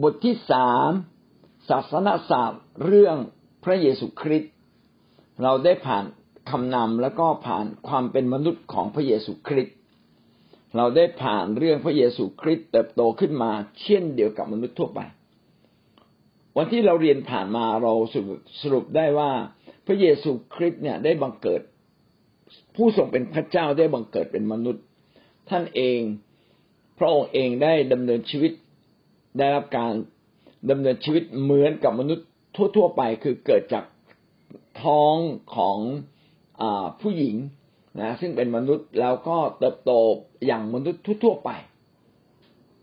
บทที่สามศาสนศาสตร์เรื่องพระเยซูคริสต์เราได้ผ่านคำนำแล้วก็ผ่านความเป็นมนุษย์ของพระเยซูคริสต์เราได้ผ่านเรื่องพระเยซูคริสต์เติบโตขึ้นมาเช่นเดียวกับมนุษย์ทั่วไป วันที่เราเรียนผ่านมาเราสรุปได้ว่าพระเยซูคริสต์เนี่ยได้บังเกิด ผู้ทรงเป็นพระเจ้าได้บังเกิดเป็นมนุษย์ ท่านเองพระองค์เองได้ดำเนินชีวิต ได้รับการดำเนินชีวิตเหมือนกับมนุษย์ทั่ว ๆ ไป คือเกิดจากท้องของอผู้หญิงนะซึ่งเป็นมนุษย์แล้วก็เติบโตอย่างมนุษย์ทั่ว ๆ ไป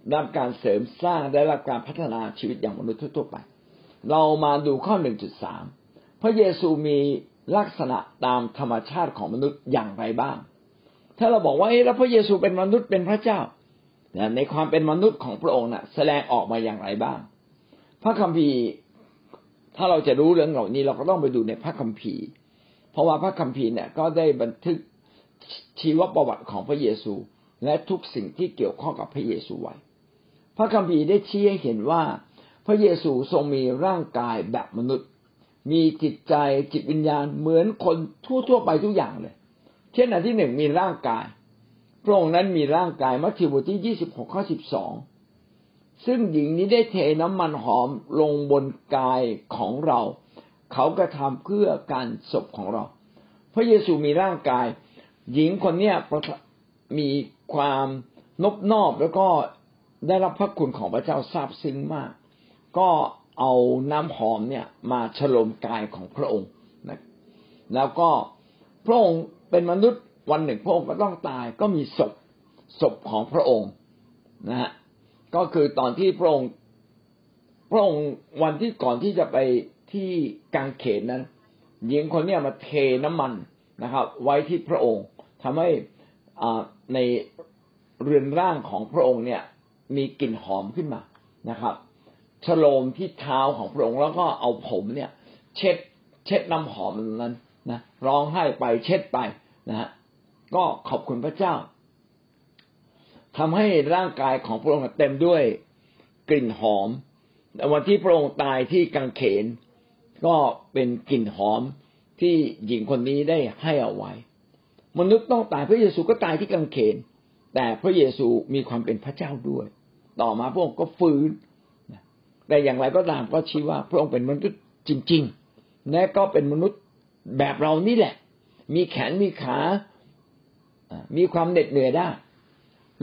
ได้รับการเสริมสร้างได้รับการพัฒนาชีวิตอย่างมนุษย์ทั่ว ๆ ไป เรามาดูข้อหนึ่งจุดสามพระเยซูมีลักษณะตามธรรมชาติของมนุษย์อย่างไรบ้าง ถ้าเราบอกว่าเอ้แล้วพระเยซูเป็นมนุษย์เป็นพระเจ้า ในความเป็นมนุษย์ของพระองค์นะ่ะ แสดงออกมาอย่างไรบ้าง พระคัมภีร์ ถ้าเราจะรู้เรื่องเหล่านี้ เราก็ต้องไปดูในพระคัมภีร์ เพราะว่าพระคัมภีร์เนี่ยก็ได้บันทึกชีวประวัติของพระเยซู และทุกสิ่งที่เกี่ยวข้องกับพระเยซูไว้ พระคัมภีร์ได้ชี้ให้เห็นว่า พระเยซูทรงมีร่างกายแบบมนุษย์ มีจิตใจจิตวิญญาณเหมือนคนทั่วๆไปทุกอย่างเลย เช่นอันที่หนึ่งมีร่างกาย ระองค์นั้นมีร่างกายมัทธิวบทที่ยี่สิบหกข้อสิบสองซึ่งหญิงนี้ได้เทน้ำมันหอมลงบนกายของเรา เขากระทำเพื่อการศพของเรา พระเยซูมีร่างกาย หญิงคนเนี้ยมีความนบนอบแล้วก็ได้รับพระคุณของพระเจ้าทราบซึ้งมาก ก็เอาน้ำหอมเนี่ยมาฉลมกายของพระองค์นะแล้วก็พระองค์เป็นมนุษย์ วันหนึ่งพระองค์ก็ต้องตายก็มีศพศพของพระองค์นะฮะก็คือตอนที่พระองค์พระองค์วันที่ก่อนที่จะไปที่กางเขนนั้น หญิงคนนี้มาเทน้ำมันนะครับ ไว้ที่พระองค์ทำให้ในเรือนร่างของพระองค์เนี่ย มีกลิ่นหอมขึ้นมานะครับฉโลมที่เท้าของพระองค์แล้วก็เอาผมเนี่ย เช็ด เช็ดน้ำหอมนั้นนะร้องไห้ไปเช็ดไปนะฮะ ก็ขอบคุณพระเจ้าทำให้ร่างกายของพระองค์เต็มด้วยกลิ่นหอมวันที่พระองค์ตายที่กังเขน ก็เป็นกลิ่นหอมที่หญิงคนนี้ได้ให้เอาไว้ มนุษย์ต้องตายพระเยซูก็ตายที่กังเขน แต่พระเยซูมีความเป็นพระเจ้าด้วย ต่อมาพระองค์ก็ฟื้นแต่อย่างไรก็ตามก็ชี้ว่าพระองค์เป็นมนุษย์จริง ๆ และก็เป็นมนุษย์แบบเรานี่แหละ มีแขนมีขา มีความเหน็ดเหนื่อยได้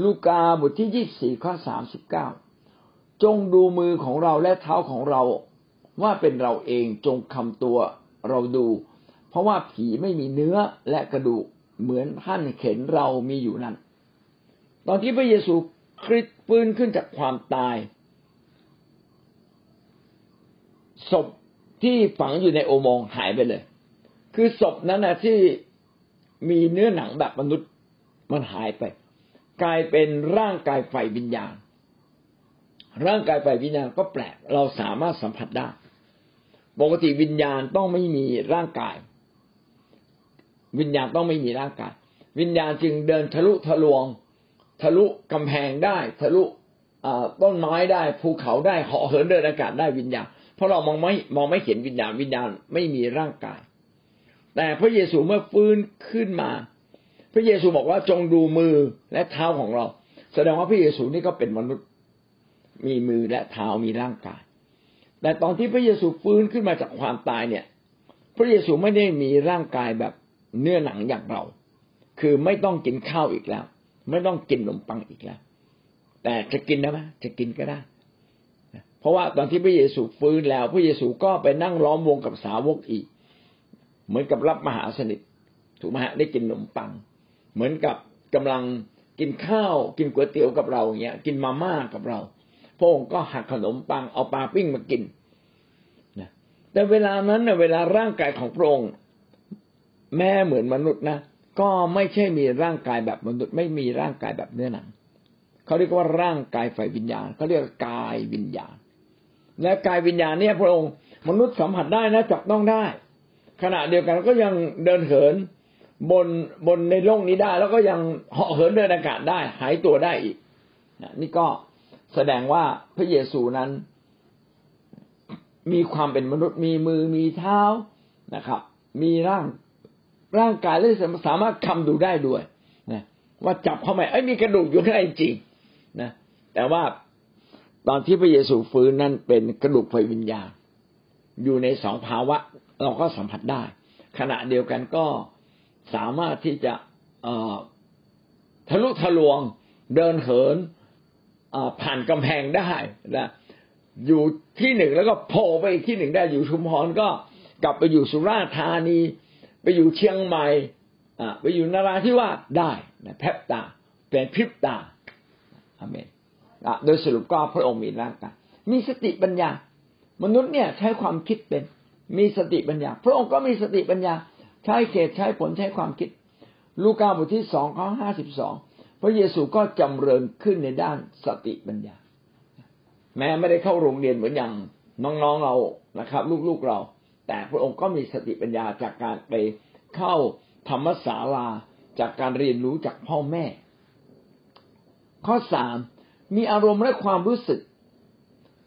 ลูกาบทที่ยี่สี่ข้อสามสิบเก้าจงดูมือของเราและเท้าของเรา ว่าเป็นเราเองจงคำตัวเราดู เพราะว่าผีไม่มีเนื้อและกระดูกเหมือนท่านเข็นเรามีอยู่นั้น ตอนที่พระเยซูคริสต์ฟื้นขึ้นจากความตายศพที่ฝังอยู่ในโอมองหายไปเลย คือศพนั้นนะที่มีเนื้อหนังแบบมนุษย์ มันหายไป กลายเป็นร่างกายฝ่ายวิญญาณ ร่างกายฝ่ายวิญญาณก็แปลกเราสามารถสัมผัสได้ ปกติวิญญาณต้องไม่มีร่างกาย วิญญาณต้องไม่มีร่างกาย วิญญาณจึงเดินทะลุทะลวง ทะลุกำแพงได้ ทะลุต้นไม้ได้ภูเขาได้เหาะเหินเดินอากาศได้วิญญาณ เพราะเรามองไม่มองไม่เห็นวิญญาณวิญญาณไม่มีร่างกาย แต่พระเยซูเมื่อฟื้นขึ้นมา พระเยซูบอกว่าจงดูมือและเท้าของเรา แสดงว่าพระเยซูนี่ก็เป็นมนุษย์ มีมือและเท้ามีร่างกาย แต่ตอนที่พระเยซูฟื้นขึ้นมาจากความตายเนี่ย พระเยซูไม่ได้มีร่างกายแบบเนื้อหนังอย่างเรา คือไม่ต้องกินข้าวอีกแล้ว ไม่ต้องกินขนมปังอีกแล้ว แต่จะกินได้ไหมจะกินก็ได้เพราะว่าตอนที่พระเยซูฟื้นแล้ว พระเยซูก็ไปนั่งล้อมวงกับสาวกอีก เหมือนกับรับมหาสนิทถูกไหมฮะได้กินขนมปัง เหมือนกับกำลังกินข้าวกินก๋วยเตี๋ยวกับเราอย่างเงี้ย กินมาม่ากับเราพระองค์ก็หักขนมปังเอาปลาปิ้งมากินนะแต่เวลานั้นเวลาร่างกายของพระองค์แม่เหมือนมนุษย์นะก็ไม่ใช่มีร่างกายแบบมนุษย์ ไม่มีร่างกายแบบเนื้อหนังเขาเรียกว่าร่างกายฝ่ายวิญญาณเขาเรียกกายวิญญาณ และกายวิญญาณเนี่ยพระองค์มนุษย์สัมผัสได้นะจับต้องได้ ขณะเดียวกันก็ยังเดินเหิน บนบนในโลกนี้ได้ แล้วก็ยังเหาะเหินเดินอากาศได้ หายตัวได้อีกนี่ก็แสดงว่าพระเยซูนั้น มีความเป็นมนุษย์มีมือมีเท้านะครับ มีร่างร่างกายและสามารถคำดูได้ด้วยนะว่าจับเข้าไปไอ้ยมีกระดูกอยู่ข้างในจริงนะแต่ว่าตอนที่พระเยซูฟื้นนั้นเป็นกระดูกไฟวิญญาณ อยู่ในสองภาวะ เราก็สัมผัสได้ ขณะเดียวกันก็ สามารถที่จะทะลุทะลวงเดินเหินผ่านกำแพงได้นะอยู่ที่หนึ่งแล้วก็โผล่ไปอีกที่หนึ่งได้อยู่ชุมพรก็กลับไปอยู่สุราษฎร์ธานี ไปอยู่เชียงใหม่ไปอยู่นาราธิวาสได้นะแพบตาเป็นพริบตาอเมนโดยสรุปก็พระองค์มีร่างกายมีสติปัญญามนุษย์เนี่ยใช้ความคิดเป็น มีสติปัญญา พระองค์ก็มีสติปัญญา ใช้เหตุใช้ผลใช้ความคิด ลูกาบทที่สองข้อห้าสิบสองพระเยซูก็จำเริญขึ้นในด้านสติปัญญา แม้ไม่ได้เข้าโรงเรียนเหมือนอย่างน้องๆเรานะครับ ลูกๆเรา แต่พระองค์ก็มีสติปัญญาจากการไปเข้าธรรมศาลาจากการเรียนรู้จากพ่อแม่ ข้อสามมีอารมณ์และความรู้สึก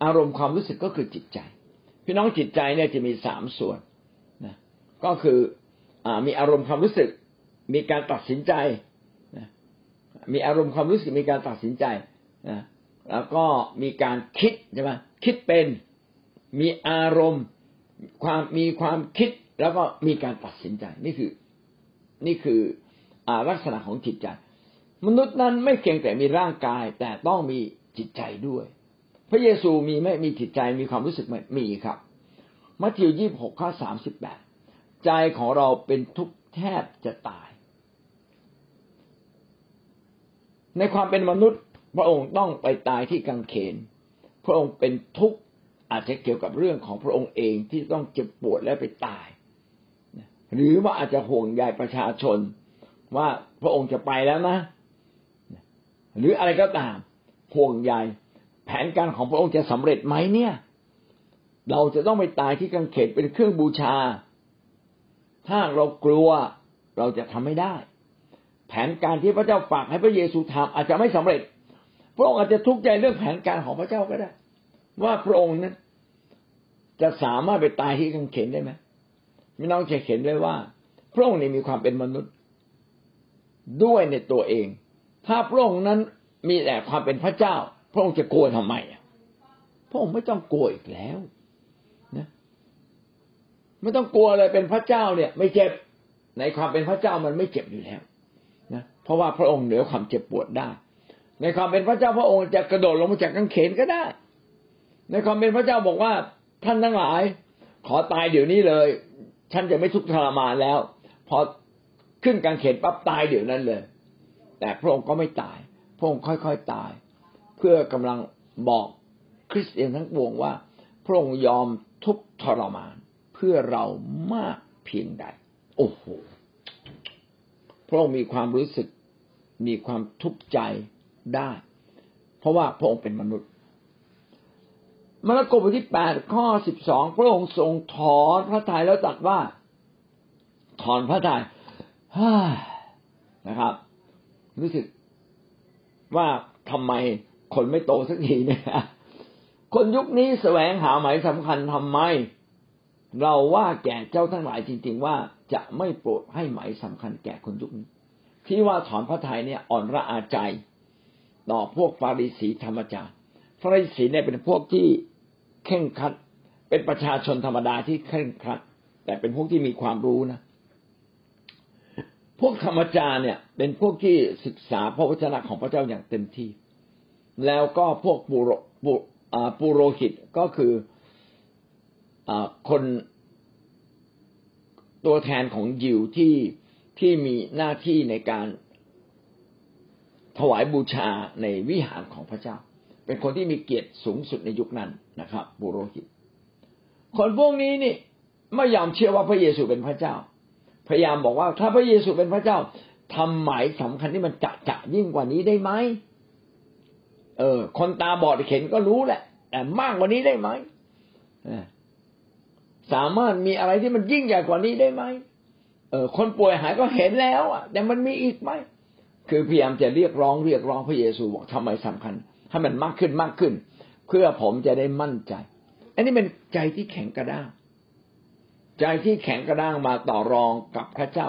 อารมณ์ความรู้สึกก็คือจิตใจ พี่น้องจิตใจเนี่ยจะมีสามส่วนนะก็คืออ มีอารมณ์ความรู้สึก มีการตัดสินใจมีอารมณ์ความรู้สึกมีการตัดสินใจนะแล้วก็มีการคิดใช่ไหมคิดเป็นมีอารมณ์ความมีความคิดแล้วก็มีการตัดสินใจ นี่คือ นี่คืออลักษณะของจิตใจ มนุษย์นั้นไม่เพียงแต่มีร่างกาย แต่ต้องมีจิตใจด้วย พระเยซูมีไหมมีจิตใจมีความรู้สึกไหมมีครับมัทธิวยี่หกข้อสามสิบแปด ใจของเราเป็นทุกข์แทบจะตาย ในความเป็นมนุษย์ พระองค์ต้องไปตายที่กังเขน พระองค์เป็นทุกข์อาจจะเกี่ยวกับเรื่องของพระองค์เองที่ต้องเจ็บปวดและไปตาย หรือว่าอาจจะห่วงใยประชาชน ว่าพระองค์จะไปแล้วนะ หรืออะไรก็ตามห่วงใยแผนการของพระองค์จะสำเร็จไหมเนี่ย เราจะต้องไปตายที่กังเขนเป็นเครื่องบูชา ถ้าเรากลัวเราจะทำไม่ได้ แผนการที่พระเจ้าฝากให้พระเยซูทำอาจจะไม่สำเร็จ พระองค์อาจจะทุกข์ใจเรื่องแผนการของพระเจ้าก็ได้ ว่าพระองค์นั้นจะสามารถไปตายที่กังเขนได้ไหมพี่น้องจะเห็นเลยว่า พระองค์นี่มีความเป็นมนุษย์ ด้วยในตัวเอง ถ้าพระองค์นั้นมีแต่ความเป็นพระเจ้า พระองค์จะกลัวทำไมพระองค์ไม่ต้องกลัวอีกแล้ว ไม่ต้องกลัวเลยเป็นพระเจ้าเนี่ย ไม่เจ็บในความเป็นพระเจ้ามันไม่เจ็บอยู่แล้วนะเพราะว่าพระองค์เหนือความเจ็บปวดได้ ในความเป็นพระเจ้าพระองค์จะกระโดดลงมาจากกางเขนก็ได้ ในความเป็นพระเจ้าบอกว่าท่านทั้งหลาย ขอตายเดี๋ยวนี้เลย ฉันจะไม่ทุกข์ทรมานแล้ว พอขึ้นกางเขนปั๊บตายเดี๋ยวนั้นเลย แต่พระองค์ก็ไม่ตาย พระองค์ค่อยๆตาย เพื่อกำลังบอกคริสเตียนทั้งปวงว่า พระองค์ยอมทุกข์ทรมาน พื่อเรามากเพียงใด โอ้โหพระองค์มีความรู้สึกมีความทุกข์ใจได้ เพราะว่าพระองค์เป็นมนุษย์ มาระโกบทที่แปดข้อสิบสองพระองค์ทรงถอนพระทัยแล้วตัดว่า ถอนพระทัยนะครับ รู้สึกว่าทำไมคนไม่โตสักทีเนี่ยคนยุคนี้แสวงหาหมายสำคัญทำไม เราว่าแก่เจ้าทั้งหลายจริง ๆ ว่าจะไม่โปรดให้หมายสำคัญแก่คนยุคนี้ที่ว่าถอนพระทัยเนี่ยอ่อนระอาใจ ต่อพวกฟาริสีธรรมจารฟาริสีเนี่ยเป็นพวกที่เข่งคัด เป็นประชาชนธรรมดาที่เข่งคัด แต่เป็นพวกที่มีความรู้นะ พวกธรรมจารเนี่ย เป็นพวกที่ศึกษาพระวจนะของพระเจ้าอย่างเต็มที่ แล้วก็พวกปุโรปุโรหิตก็คือ คนตัวแทนของยิวที่ที่มีหน้าที่ในการถวายบูชาในวิหารของพระเจ้า เป็นคนที่มีเกียรติสูงสุดในยุคนั้นนะครับบุโรหิต คนพวกนี้นี่ไม่ยอมเชื่อว่าพระเยซูเป็นพระเจ้า พยายามบอกว่าถ้าพระเยซูเป็นพระเจ้าทำหมายสำคัญที่มันจะจะยิ่งกว่านี้ได้ไหมเออ คนตาบอดเห็นก็รู้แหละแต่มากกว่านี้ได้ไหม สามารถมีอะไรที่มันยิ่งใหญ่กว่านี้ได้ไหมเออคนป่วยหายก็เห็นแล้วอะ แต่มันมีอีกไหมคือพยายามจะเรียกร้องเรียกร้องพระเยซูบอกทำไมสำคัญให้มันมากขึ้นมากขึ้น เพื่อผมจะได้มั่นใจ อันนี้เป็นใจที่แข็งกระด้างใจที่แข็งกระด้างมาต่อรองกับพระเจ้า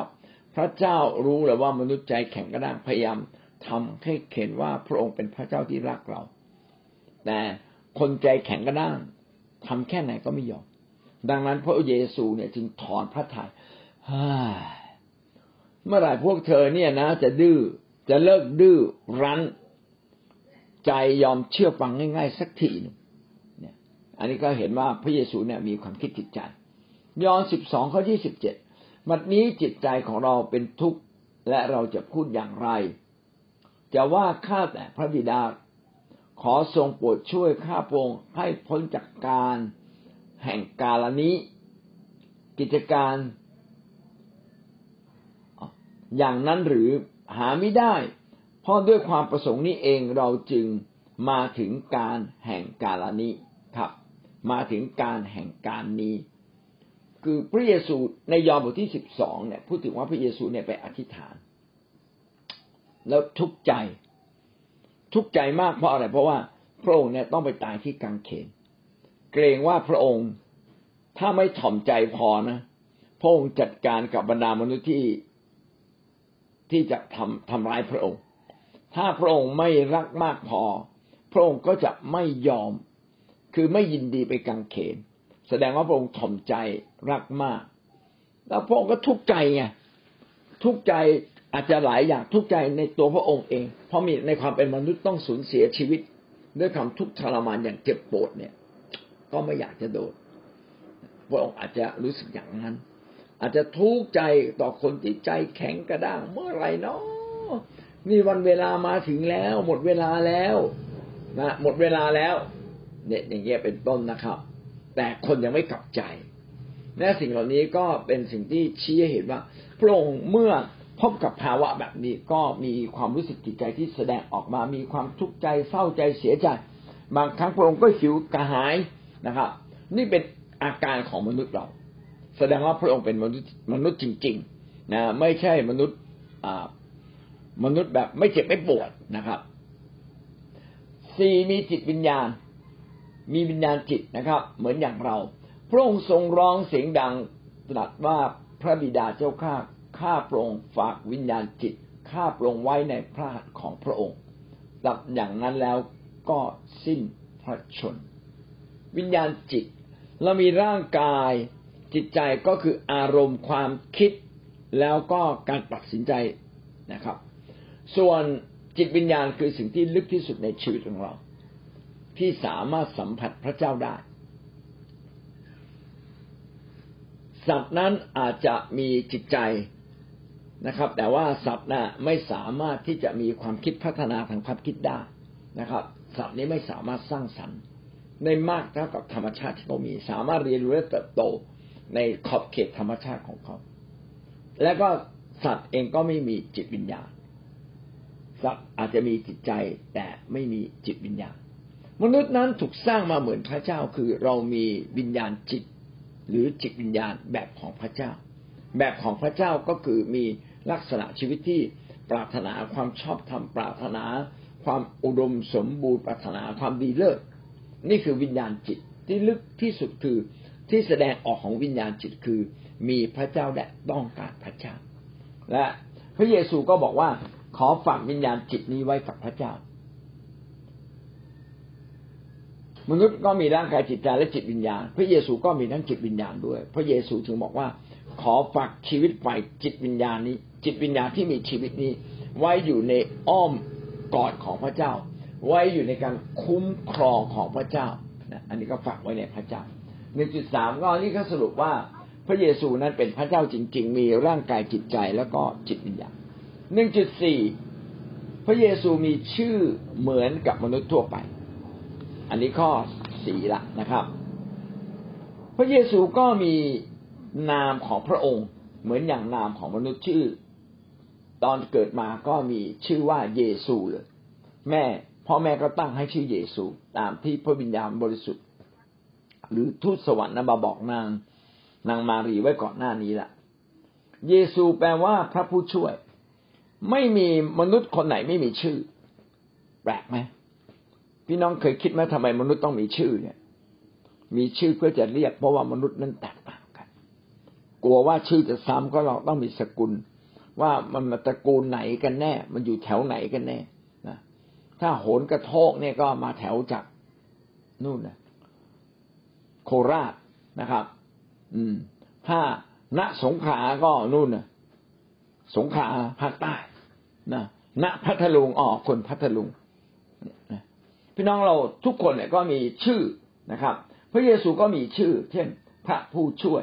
พระเจ้ารู้เลยว่ามนุษย์ใจแข็งกระด้างพยายามทำให้เห็นว่าพระองค์เป็นพระเจ้าที่รักเรา แต่คนใจแข็งกระด้างทำแค่ไหนก็ไม่ยอม ดังนั้นพระเยซูเนี่ยจึงถอนพระทยัยเมื่อไหร่พวกเธอเนี่ยนะ จะดื้อจะเลิกดื้อรั้น ใจยอมเชื่อฟังง่าย ๆ สักทีนึงเนี่ย อันนี้ก็เห็นว่าพระเยซูเนี่ยมีความคิดจิตใจยอห์นสิบสองข้อที่สิบเจ็ดบัดนี้จิตใจของเราเป็นทุกข์และเราจะพูดอย่างไร จะว่าข้าแต่พระบิดา ขอทรงโปรดช่วยข้าพงให้พ้นจากการ แห่งกาลนี้ กิจการอย่างนั้นหรือหาไม่ได้ เพราะด้วยความประสงค์นี้เองเราจึงมาถึงการแห่งกาลนี้ครับ มาถึงการแห่งการนี้ คือพระเยซูในยอห์นบทที่สิบสองเนี่ยพูดถึงว่าพระเยซูเนี่ยไปอธิษฐาน แล้วทุกข์ใจ ทุกข์ใจมากเพราะอะไร เพราะว่าพระองค์เนี่ยต้องไปตายที่กังเขน เกรงว่าพระองค์ถ้าไม่ถ่อมใจพอนะพระองค์จัดการกับบรรดามนุษย์ที่ที่จะทำทำร้ายพระองค์ ถ้าพระองค์ไม่รักมากพอ พระองค์ก็จะไม่ยอม คือไม่ยินดีไปกังเขน แสดงว่าพระองค์ถ่อมใจรักมาก แล้วพระองค์ก็ทุกข์ใจไงทุกข์ใจอาจจะหลายอย่างทุกข์ใจในตัวพระองค์เอง เพราะมีในความเป็นมนุษย์ต้องสูญเสียชีวิต ด้วยความทุกข์ทรมานอย่างเจ็บปวดเนี่ย ก็ไม่อยากจะโดนพระองค์อาจจะรู้สึกอย่างนั้น อาจจะทุกข์ใจต่อคนที่ใจแข็งกระด้างเมื่อไรเนาะนี่วันเวลามาถึงแล้ว หมดเวลาแล้วนะหมดเวลาแล้ว เนี่ยอย่างเงี้ยเป็นต้นนะครับ แต่คนยังไม่กลับใจและสิ่งเหล่านี้ก็เป็นสิ่งที่ชี้ให้เห็นว่าพระองค์เมื่อพบกับภาวะแบบนี้ก็มีความรู้สึกจิตใจที่แสดงออกมา มีความทุกข์ใจเศร้าใจเสียใจ บางครั้งพระองค์ก็หิวกระหาย นะครับ นี่เป็นอาการของมนุษย์เรา แสดงว่าพระองค์เป็นมนุษย์มนุษย์จริง ๆ นะ ไม่ใช่มนุษย์มนุษย์แบบไม่เจ็บไม่ปวดนะครับสี่มีจิตวิญญาณ มีวิญญาณจิตนะครับ เหมือนอย่างเรา พระองค์ทรงร้องเสียงดังตรัสว่าพระบิดาเจ้าข้าข้าพระองค์ฝากวิญญาณจิตข้าพระองค์ไว้ในพระหัตถ์ของพระองค์หลับอย่างนั้นแล้วก็สิ้นพระชน วิญญาณจิต เรามีร่างกายจิตใจก็คืออารมณ์ความคิด แล้วก็การตัดสินใจนะครับ ส่วนจิตวิญญาณคือสิ่งที่ลึกที่สุดในชีวิตของเรา ที่สามารถสัมผัสพระเจ้าได้ สัตว์นั้นอาจจะมีจิตใจนะครับ แต่ว่าสัตว์น่ะไม่สามารถที่จะมีความคิดพัฒนาทางความคิดได้นะครับ สัตว์นี้ไม่สามารถสร้างสรรค์ ได้มากเท่ากับธรรมชาติที่เขามี สามารถเรียนรู้และเติบโตในขอบเขตธรรมชาติของเขา และก็สัตว์เองก็ไม่มีจิตวิญญาณสัตว์อาจจะมีจิตใจแต่ไม่มีจิตวิญญาณ มนุษย์นั้นถูกสร้างมาเหมือนพระเจ้าคือเรามีวิญญาณจิต หรือจิตวิญญาณแบบของพระเจ้า แบบของพระเจ้าก็คือมีลักษณะชีวิตที่ปรารถนาความชอบธรรมปรารถนา ความอุดมสมบูรณ์ปรารถนาความดีเลิศ นี่คือวิญญาณจิตที่ลึกที่สุดคือที่แสดงออกของวิญญาณจิตคือ มีพระเจ้าและต้องการพระเจ้า และพระเยซูก็บอกว่า ขอฝากวิญญาณจิตนี้ไว้กับพระเจ้า มนุษย์ก็มีร่างกายจิตใจและจิตวิญญาณ พระเยซูก็มีทั้งจิตวิญญาณด้วย พระเยซูถึงบอกว่า ขอฝากชีวิตฝ่ายจิตวิญญาณนี้ จิตวิญญาณที่มีชีวิตนี้ ไว้อยู่ในอ้อมกอดของพระเจ้า ไว้อยู่ในการคุ้มครองของพระเจ้าอันนี้ก็ฝากไว้ในพระเจ้าหนึ่งจุดสามก็นี่เขาสรุปว่าพระเยซูนั้นเป็นพระเจ้าจริง ๆ มีร่างกายจิตใจแล้วก็จิตวิญญาณหนึ่งจุดสี่พระเยซูมีชื่อเหมือนกับมนุษย์ทั่วไป อันนี้ข้อสี่ละนะครับ พระเยซูก็มีนามของพระองค์ เหมือนอย่างนามของมนุษย์ชื่อ ตอนเกิดมาก็มีชื่อว่าเยซูเลย แม่ พ่อแม่ก็ตั้งให้ชื่อเยซูตามที่พระวิญญาณบริสุทธิ์ หรือทูตสวรรค์นะมาบอกนางนางมารีไว้ก่อนหน้านี้ละเยซูแปลว่าพระผู้ช่วย ไม่มีมนุษย์คนไหนไม่มีชื่อ แปลกไหมพี่น้องเคยคิดไหมทำไมมนุษย์ต้องมีชื่อเนี่ย มีชื่อเพื่อจะเรียกเพราะว่ามนุษย์นั้นแตกต่างกัน กลัวว่าชื่อจะซ้ำก็เราต้องมีสกุล ว่ามันมาตระกูลไหนกันแน่ มันอยู่แถวไหนกันแน่ ถ้าโหนกระโทกเนี่ยก็มาแถวจากนู่นนะโคราชนะครับ อืม ถ้าณสงขลาก็นู่นนะสงขลาภาคใต้นะณพัทลุงออกคนพัทลุงพี่น้องเราทุกคนเนี่ยก็มีชื่อนะครับ พระเยซูก็มีชื่อ เช่น พระผู้ช่วย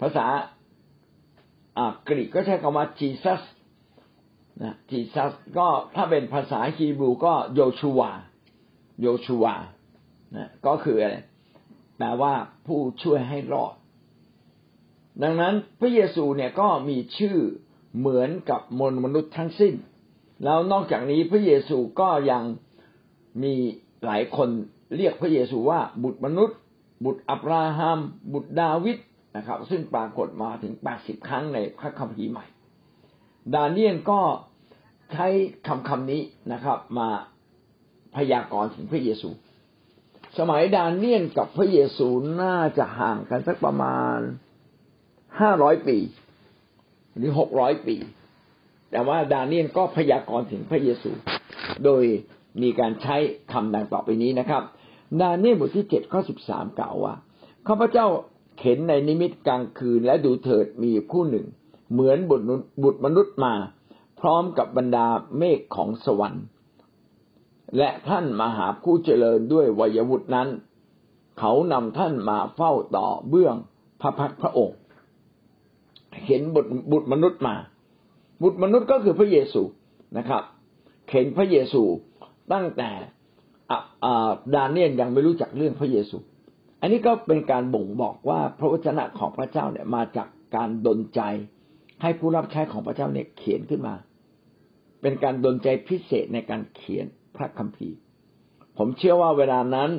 ภาษาอ่ากรีกก็ใช้คำว่า Jesus นะ Jesus ก็ถ้าเป็นภาษาฮีบรูก็โยชูวา โยชูวานะก็คืออะไรแปลว่าผู้ช่วยให้รอด ดังนั้นพระเยซูเนี่ยก็มีชื่อเหมือนกับมนมนุษย์ทั้งสิ้น แล้วนอกจากนี้พระเยซูก็ยังมีหลายคนเรียกพระเยซูว่าบุตรมนุษย์ บุตรอับราฮัม บุตรดาวิดนะครับ ซึ่งปรากฏมาถึงแปดสิบครั้งในพระคัมภีร์ใหม่ ดาเนียนก็ ใช้คำคำนี้นะครับ มาพยากรณ์ถึงพระเยซู สมัยดาเนียนกับพระเยซูน่าจะห่างกันสักประมาณห้าร้อยปี หรือหกร้อยปี แต่ว่าดาเนียนก็พยากรณ์ถึงพระเยซู โดยมีการใช้คำดังต่อไปนี้นะครับ ดาเนียลบทที่เจ็ดข้อสิบสามกล่าวว่าข้าพเจ้าเห็นในนิมิตกลางคืนและดูเถิดมีคู่หนึ่ง เหมือนบุตรมนุษย์มา พร้อมกับบรรดาเมฆของสวรรค์ และท่านมาหาผู้เจริญด้วยวัยวุฒินั้น เขานำท่านมาเฝ้าต่อเบื้องพระพักพระองค์ เห็นบุตรบุตรมนุษย์มา บุตรมนุษย์ก็คือพระเยซูนะครับเห็นพระเยซูตั้งแต่ดาเนียนยังไม่รู้จักเรื่องพระเยซู อันนี้ก็เป็นการบ่งบอกว่าพระวจนะของพระเจ้าเนี่ยมาจากการดลใจให้ผู้รับใช้ของพระเจ้าเนี่ยเขียนขึ้นมา เป็นการดลใจพิเศษในการเขียนพระคัมภีร์ ผมเชื่อว่าเวลานั้น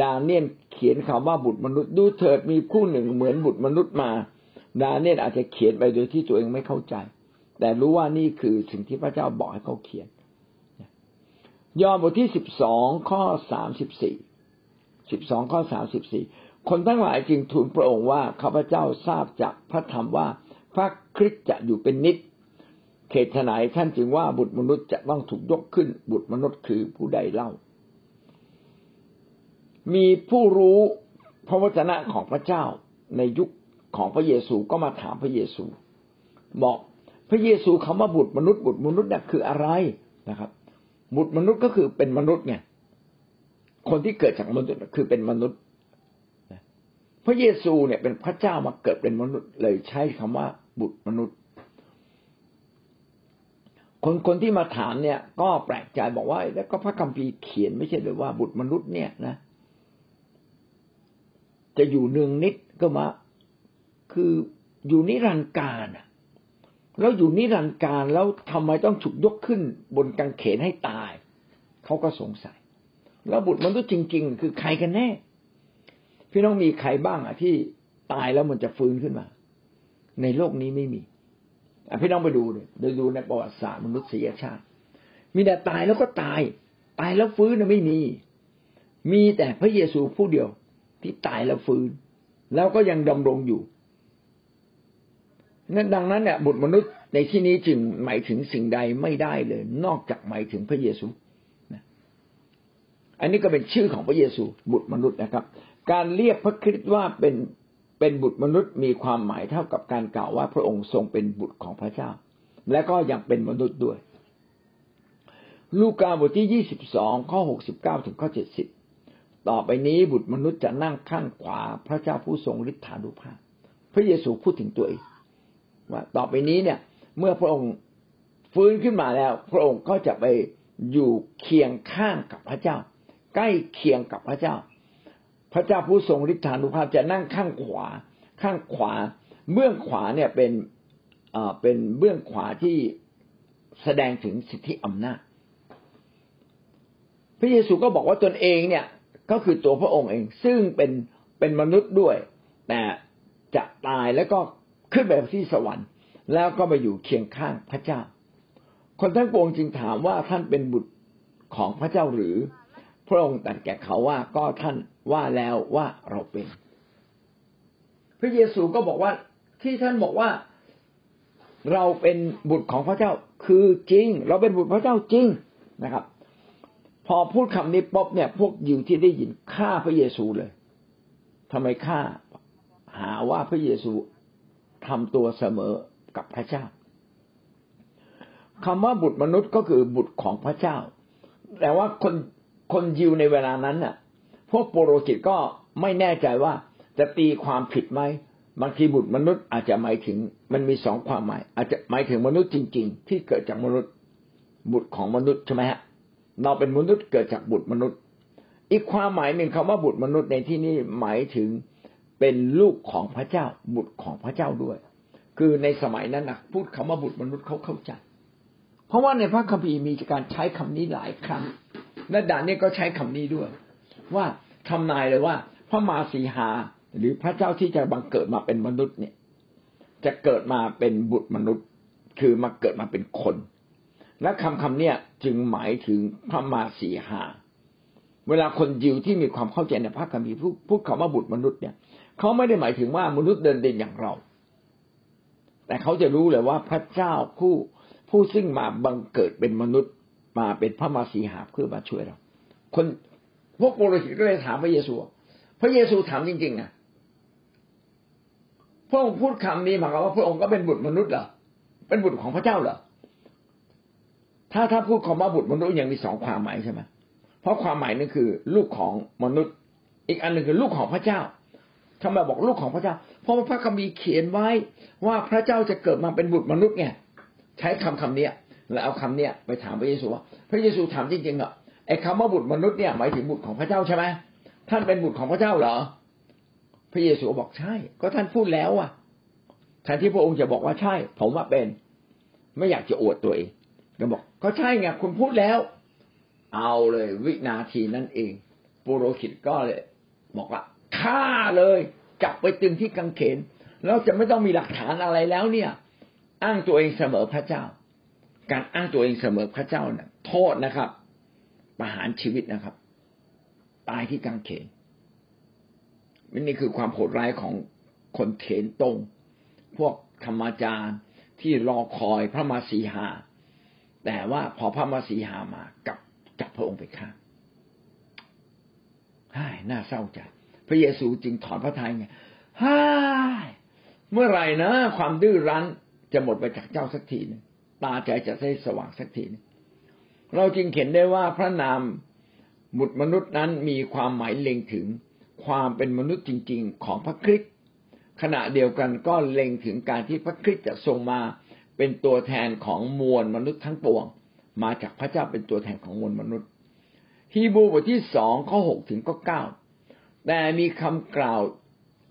ดาเนียนเขียนคำว่าบุตรมนุษย์ดูเถิดมีคู่หนึ่งเหมือนบุตรมนุษย์มา ดาเนียนอาจจะเขียนไปโดยที่ตัวเองไม่เข้าใจ แต่รู้ว่านี่คือสิ่งที่พระเจ้าบอกให้เขาเขียน ยอห์นบทที่สิบสองข้อสามสิบสี่สิบสองข้อสามสิบสี่คนทั้งหลายจึงทูลพระองค์ว่าข้าพเจ้าทราบจากพระธรรมว่าพระคริสต์จะอยู่เป็นนิจ เขตไหนท่านจึงว่าบุตรมนุษย์จะต้องถูกยกขึ้น บุตรมนุษย์คือผู้ใดเล่า มีผู้รู้พระวจนะของพระเจ้าในยุคของพระเยซูก็มาถามพระเยซู บอกพระเยซูคำว่าบุตรมนุษย์บุตรมนุษย์เนี่ยคืออะไรนะครับ บุตรมนุษย์ก็คือเป็นมนุษย์ไงคนที่เกิดจากมนุษย์คือเป็นมนุษย์พระเยซูเนี่ยเป็นพระเจ้ามาเกิดเป็นมนุษย์เลยใช้คำว่าบุตรมนุษย์ คนคนที่มาถามเนี่ย ก็แปลกใจบอกว่า แล้วก็พระคัมภีร์เขียนไม่ใช่หรือว่าบุตรมนุษย์เนี่ยนะ จะอยู่เนืองนิดก็มา คืออยู่นิรันดร์การแล้วอยู่นิรันดร์การแล้วทำไมต้องถูกยกขึ้น บนกางเขนให้ตายเขาก็สงสัย แล้วบุตรมนุษย์จริง ๆ คือใครกันแน่ พี่น้องมีใครบ้างอะที่ตายแล้วมันจะฟื้นขึ้นมา ในโลกนี้ไม่มี พี่น้องไปดูเลยดูดูในประวัติศาสตร์มนุษยชาติ มีแต่ตายแล้วก็ตาย ตายแล้วฟื้นไม่มี มีแต่พระเยซูผู้เดียวที่ตายแล้วฟื้น แล้วก็ยังดำรงอยู่นั่นดังนั้นเนี่ยบุตรมนุษย์ในที่นี้จึงหมายถึงสิ่งใดไม่ได้เลย นอกจากหมายถึงพระเยซูอันนี้ก็เป็นชื่อของพระเยซูบุตรมนุษย์นะครับ การเรียกพระคริสต์ว่าเป็น เป็นบุตรมนุษย์มีความหมายเท่ากับการกล่าวว่าพระองค์ทรงเป็นบุตรของพระเจ้า และก็ยังเป็นมนุษย์ด้วย ลูกาบทที่ยี่สิบสองข้อหกสิบเก้าถึงข้อเจ็ดสิบต่อไปนี้บุตรมนุษย์จะนั่งข้างขวาพระเจ้าผู้ทรงฤทธานุภาพ พระเยซูพูดถึงตัวเองว่าต่อไปนี้เนี่ย เมื่อพระองค์ฟื้นขึ้นมาแล้ว พระองค์ก็จะไปอยู่เคียงข้างกับพระเจ้า ใกล้เคียงกับพระเจ้า พระเจ้าผู้ทรงฤทธานุภาพจะนั่งข้างขวา ข้างขวา เบื้องขวาเนี่ยเป็นเป็นเบื้องขวาที่แสดงถึงสิทธิอำนาจ พระเยซูก็บอกว่าตนเองเนี่ยก็คือตัวพระองค์เอง ซึ่งเป็นเป็นมนุษย์ด้วย แต่จะตายแล้วก็ขึ้นไปที่สวรรค์ แล้วก็ไปอยู่เคียงข้างพระเจ้า คนทั้งปวงจึงถามว่าท่านเป็นบุตรของพระเจ้าหรือ พระองค์ตรัสแก่เขาว่าก็ท่านว่าแล้วว่าเราเป็น พระเยซูก็บอกว่าที่ท่านบอกว่าเราเป็นบุตรของพระเจ้าคือจริง เราเป็นบุตรพระเจ้าจริงนะครับ พอพูดคำนี้ป๊บเนี่ย พวกยิวที่ได้ยินฆ่าพระเยซูเลยทำไมฆ่าหาว่าพระเยซูทำตัวเสมอกับพระเจ้าคำว่าบุตรมนุษย์ก็คือบุตรของพระเจ้า แต่ว่าคน คนยิวในเวลานั้นน่ะ พวกโปรกิตก็ไม่แน่ใจว่าจะตีความผิดไหมบางทีบุตรมนุษย์อาจจะหมายถึงมันมีสองความหมาย อาจจะหมายถึงมนุษย์จริง ๆ ที่เกิดจากมนุษย์บุตรของมนุษย์ใช่ไหมฮะเราเป็นมนุษย์เกิดจากบุตรมนุษย์ อีกความหมายหนึ่งคำว่าบุตรมนุษย์ในที่นี้หมายถึงเป็นลูกของพระเจ้า บุตรของพระเจ้าด้วย คือในสมัยนั้นนะพูดคำว่าบุตรมนุษย์เขาเข้าใจ เพราะว่าในพระคัมภีร์มีการใช้คำนี้หลายครั้ง และดานนี้ก็ใช้คำนี้ด้วย ว่าทำนายเลยว่า พระมาสีหา หรือพระเจ้าที่จะบังเกิดมาเป็นมนุษย์เนี่ย จะเกิดมาเป็นบุตรมนุษย์ คือมาเกิดมาเป็นคน และคำคำเนี้ยจึงหมายถึงพระมาสีหา เวลาคนยิวที่มีความเข้าใจในพระคัมภีร์พูดคำว่าบุตรมนุษย์เนี่ยเขาไม่ได้หมายถึงว่ามนุษย์เดินเด่นอย่างเรา แต่เขาจะรู้เลยว่าพระเจ้าผู้ผู้ซึ่งมาบังเกิดเป็นมนุษย์ มาเป็นพระมาสีหาเพื่อมาช่วยเรา คนพวกโปรหิตก็เลยถามพระเยซู พระเยซูถามจริงๆอะพระองค์พูดคำนี้หมายความว่าพระองค์ก็เป็นบุตรมนุษย์เหรอเป็นบุตรของพระเจ้าเหรอถ้าถ้าพูดคำว่าบุตรมนุษย์ยังมีสองความหมายใช่ไหมเพราะความหมายนึงคือ ลูกของมนุษย์ อีกอันหนึ่งคือลูกของพระเจ้าทำไมบอกลูกของพระเจ้า เพราะพระคัมภีร์เขียนไว้ว่าพระเจ้าจะเกิดมาเป็นบุตรมนุษย์ไงใช้คำคำนี้ แล้วเอาคำเนี้ยไปถามพระเยซูว่าพระเยซูถามจริงๆเหรอไอ้คำว่าบุตรมนุษย์เนี่ยหมายถึงบุตรของพระเจ้าใช่ไหมท่านเป็นบุตรของพระเจ้าเหรอ พระเยซูบอกใช่ ก็ท่านพูดแล้วอะแทนที่พระองค์จะบอกว่าใช่ ผมว่าเป็น ไม่อยากจะอวดตัวเองก็บอกก็ใช่ไงคุณพูดแล้ว เอาเลยวินาทีนั่นเองปุโรหิตก็เลย บอกว่าฆ่าเลยจับไปตึงที่กังเขนแล้วจะไม่ต้องมีหลักฐานอะไรแล้วเนี่ย อ้างตัวเองเสมอพระเจ้า การอ้างตัวเองเสมอพระเจ้าเนี่ยโทษนะครับ ประหารชีวิตนะครับ ตายที่กังเขนนี่คือความโหดร้ายของคนเขนตรง พวกธรรมจารย์ที่รอคอยพระมาสีหา แต่ว่าพอพระมาสีหามากับจับพระองค์ไปฆ่าฮ่น่าเศร้าใจพระเยซูจึงถอนพระทัยไงฮ่าเมื่อไหร่นะ ความดื้อรั้นจะหมดไปจากเจ้าสักทีนึง ตาใจจะได้สว่างสักทีเราจึงเห็นได้ว่าพระนามบุตรมนุษย์นั้นมีความหมายเล็งถึงความเป็นมนุษย์จริง ๆ ของพระคริสต์ขณะเดียวกันก็เล็งถึงการที่พระคริสต์จะทรงมาเป็นตัวแทนของมวลมนุษย์ทั้งปวง มาจากพระเจ้าเป็นตัวแทนของมวลมนุษย์ ฮีบรูบทที่สองข้อหกถึงข้อเก้าแต่มีคำกล่าว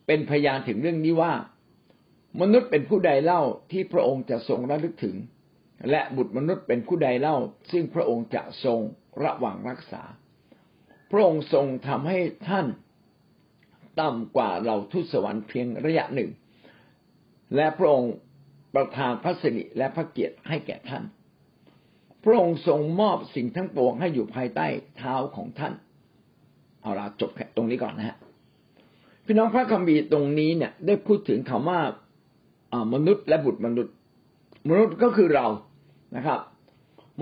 เป็นพยานถึงเรื่องนี้ว่า มนุษย์เป็นผู้ใดเล่าที่พระองค์จะทรงระลึกถึง และบุตรมนุษย์เป็นผู้ใดเล่า ซึ่งพระองค์จะทรงระวังรักษา พระองค์ทรงทำให้ท่านต่ำกว่าเราทุสวรรค์เพียงระยะหนึ่ง และพระองค์ประทานพระสิริและพระเกียรติให้แก่ท่าน พระองค์ทรงมอบสิ่งทั้งปวงให้อยู่ภายใต้เท้าของท่าน เอาละจบแค่ตรงนี้ก่อนนะฮะ พี่น้องพระคัมภีร์ตรงนี้เนี่ย ได้พูดถึงคำว่ามนุษย์และบุตรมนุษย์ มนุษย์ก็คือเรานะครับ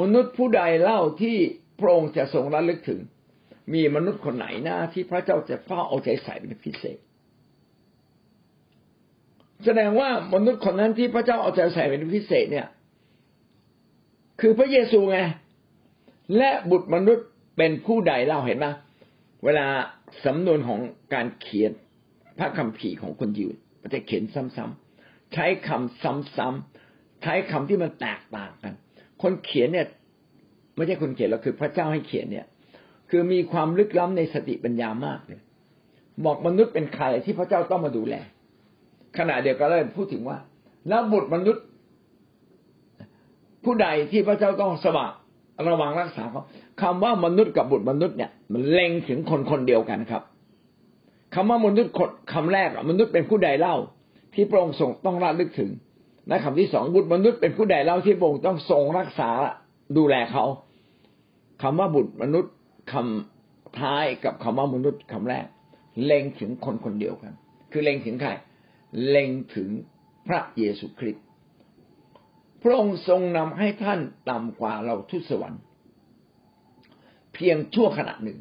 มนุษย์ผู้ใดเล่าที่พระองค์จะทรงระลึกถึง มีมนุษย์คนไหนนะที่พระเจ้าจะเฝ้าเอาใจใส่เป็นพิเศษ แสดงว่ามนุษย์คนนั้นที่พระเจ้าเอาใจใส่เป็นพิเศษเนี่ย คือพระเยซูไงและบุตรมนุษย์เป็นผู้ใดเล่าเห็นไหมเวลาสำนวนของการเขียนพระคัมภีร์ของคนยิวมันจะเขียนซ้ำๆใช้คำซ้ำๆ ใช้คำที่มันแตกต่างกัน คนเขียนเนี่ย ไม่ใช่คนเขียนเราคือพระเจ้าให้เขียนเนี่ย คือมีความลึกล้ำในสติปัญญามากเลยบอกมนุษย์เป็นใครที่พระเจ้าต้องมาดูแลขณะเดียวกันเลยพูดถึงว่า แล้วบุตรมนุษย์ ผู้ใดที่พระเจ้าต้องสว่างระวังรักษาเขาคำว่ามนุษย์กับบุตรมนุษย์เนี่ย มันเล็งถึงคนคนเดียวกันครับคำว่ามนุษย์คำแรกมนุษย์เป็นผู้ใดเล่า ที่พระองค์ทรงต้องระลึกถึง และคำที่สองบุตรมนุษย์เป็นผู้ใดเล่าที่พระองค์ต้องทรงรักษาดูแลเขาคำว่าบุตรมนุษย์คท้ายกับคำว่ามนุษย์คำแรก เล็งถึงคนคนเดียวกัน คือเล็งถึงใครเล็งถึงพระเยซูคริสต์พระองค์ทรงนำให้ท่านต่ำกว่าเราทุสวรรค์ เพียงชั่วขณะหนึ่ง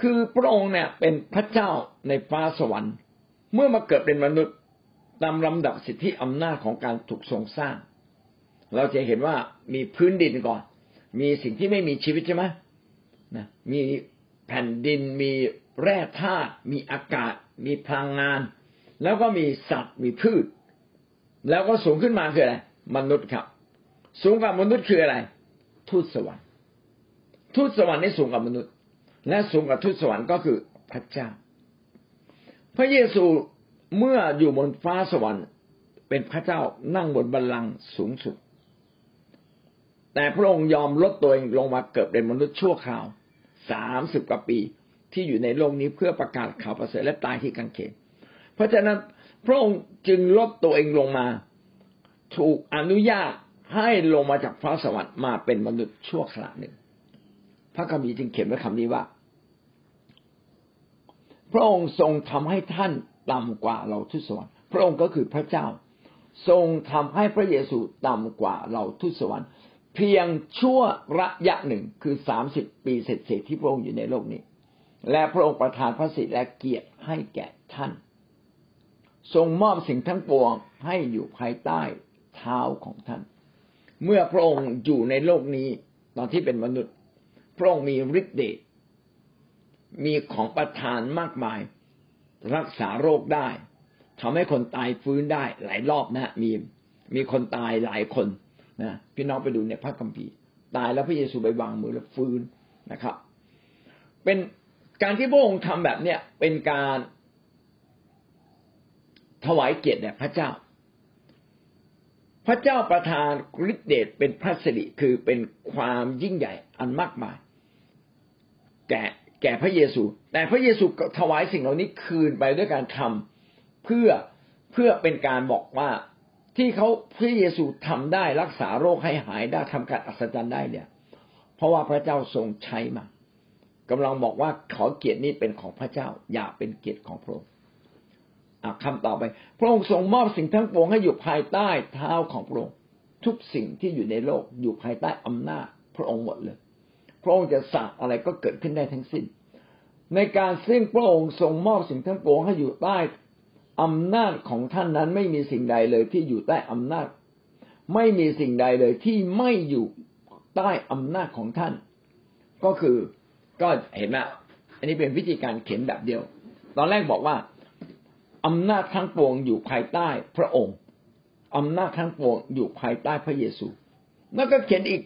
คือพระองค์เนี่ยเป็นพระเจ้าในฟ้าสวรรค์ เมื่อมาเกิดเป็นมนุษย์ ตามลำดับสิทธิอำนาจของการถูกทรงสร้าง เราจะเห็นว่ามีพื้นดินก่อน มีสิ่งที่ไม่มีชีวิตใช่ไหมนะมีแผ่นดินมีแร่ธาตุมีอากาศ มีพลังงาน แล้วก็มีสัตว์มีพืช แล้วก็สูงขึ้นมาคืออะไรมนุษย์ครับ สูงกว่ามนุษย์คืออะไร ทูตสวรรค์ทูตสวรรค์นี่สูงกว่ามนุษย์ และสูงกว่าทูตสวรรค์ก็คือพระเจ้า พระเยซู เมื่ออยู่บนฟ้าสวรรค์ เป็นพระเจ้านั่งบนบัลลังก์สูงสุด แต่พระองค์ยอมลดตัวเองลงมาเกิดเป็นมนุษย์ชั่วคราวสามสิบกว่าปีที่อยู่ในโลกนี้เพื่อประกาศข่าวประเสริฐและตายที่กังเขน เพราะฉะนั้นพระองค์จึงลดตัวเองลงมา ถูกอนุญาตให้ลงมาจากฟ้าสวรรค์มาเป็นมนุษย์ชั่วขณะหนึ่ง พระคัมภีร์จึงเขียนไว้คำนี้ว่า พระองค์ทรงทำให้ท่าน ต่ำกว่าเราทุสวรรค์ พระองค์ก็คือพระเจ้า ทรงทำให้พระเยซูต่ำกว่าเราทุสวรรค์ เพียงชั่วระยะหนึ่งคือสามสิบปีเศษที่พระองค์อยู่ในโลกนี้ และพระองค์ประทานพระสิทธิและเกียรติให้แก่ท่าน ทรงมอบสิ่งทั้งปวงให้อยู่ภายใต้เท้าของท่าน เมื่อพระองค์อยู่ในโลกนี้ตอนที่เป็นมนุษย์ พระองค์มีฤทธิ์เดชมีของประทานมากมาย รักษาโรคได้ทำให้คนตายฟื้นได้หลายรอบนะมีมีคนตายหลายคนนะพี่น้องไปดูในพระคัมภีร์ ตายแล้วพระเยซูไปวางมือแล้วฟื้นนะครับ เป็นการที่พระองค์ทำแบบเนี้ยเป็นการถวายเกียรติแด่พระเจ้า พระเจ้าประทานฤทธิเดชเป็นพระสิริคือเป็นความยิ่งใหญ่อันมากมาย แก่ แก่พระเยซู แต่พระเยซูถวายสิ่งเหล่านี้คืนไปด้วยการทำเพื่อเพื่อเป็นการบอกว่าที่เขาพระเยซูทำได้รักษาโรคให้หายได้ทำการอัศจรรย์ได้เนี่ย เพราะว่าพระเจ้าทรงใช้มากำลังบอกว่าขอเกียรตินี้เป็นของพระเจ้า อย่าเป็นเกียรติของพระองค์คำต่อไป พระองค์ทรงมอบสิ่งทั้งปวงให้อยู่ภายใต้เท้าของพระองค์ทุกสิ่งที่อยู่ในโลกอยู่ภายใต้อำนาจพระองค์หมดเลย พระองค์จะสั่งอะไรก็เกิดขึ้นได้ทั้งสิ้น ในการซึ่งพระองค์ทรงมอบสิ่งทั้งปวงให้อยู่ใต้อำนาจของท่านนั้นไม่มีสิ่งใดเลยที่อยู่ใต้อำนาจ ไม่มีสิ่งใดเลยที่ไม่อยู่ใต้อำนาจของท่าน ก็คือก็เห็นนะอันนี้เป็นวิธีการเขียนแบบเดียว ตอนแรกบอกว่าอำนาจทั้งปวงอยู่ภายใต้พระองค์อำนาจทั้งปวงอยู่ภายใต้พระเยซู แล้วก็เขียนอีก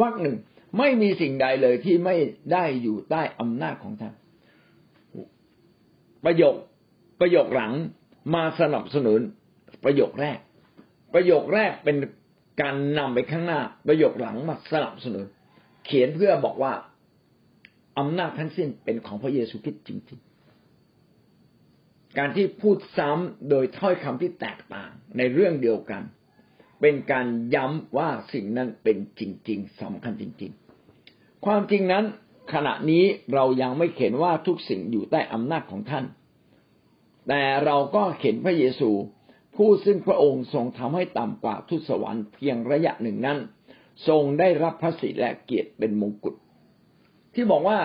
วรรคหนึ่ง ไม่มีสิ่งใดเลยที่ไม่ได้อยู่ใต้อำนาจของท่าน ประโยคประโยคหลังมาสนับสนุนประโยคแรก ประโยคแรกเป็นการนำไปข้างหน้า ประโยคหลังมาสนับสนุน เขียนเพื่อบอกว่าอำนาจทั้งสิ้นเป็นของพระเยซูคริสต์จริงๆ การที่พูดซ้ำโดยถ้อยคำที่แตกต่างในเรื่องเดียวกัน เป็นการย้ำว่าสิ่งนั้นเป็นจริง ๆสำคัญจริง ๆ ความจริงนั้นขณะนี้เรายังไม่เห็นว่าทุกสิ่งอยู่ใต้อำนาจของท่าน แต่เราก็เห็นพระเยซู ผู้ซึ่งพระองค์ทรงทำให้ต่ำกว่าทุสวรรค์เพียงระยะหนึ่งนั้น ทรงได้รับพระสิทธิและเกียรติเป็นมงกุฎที่บอกว่า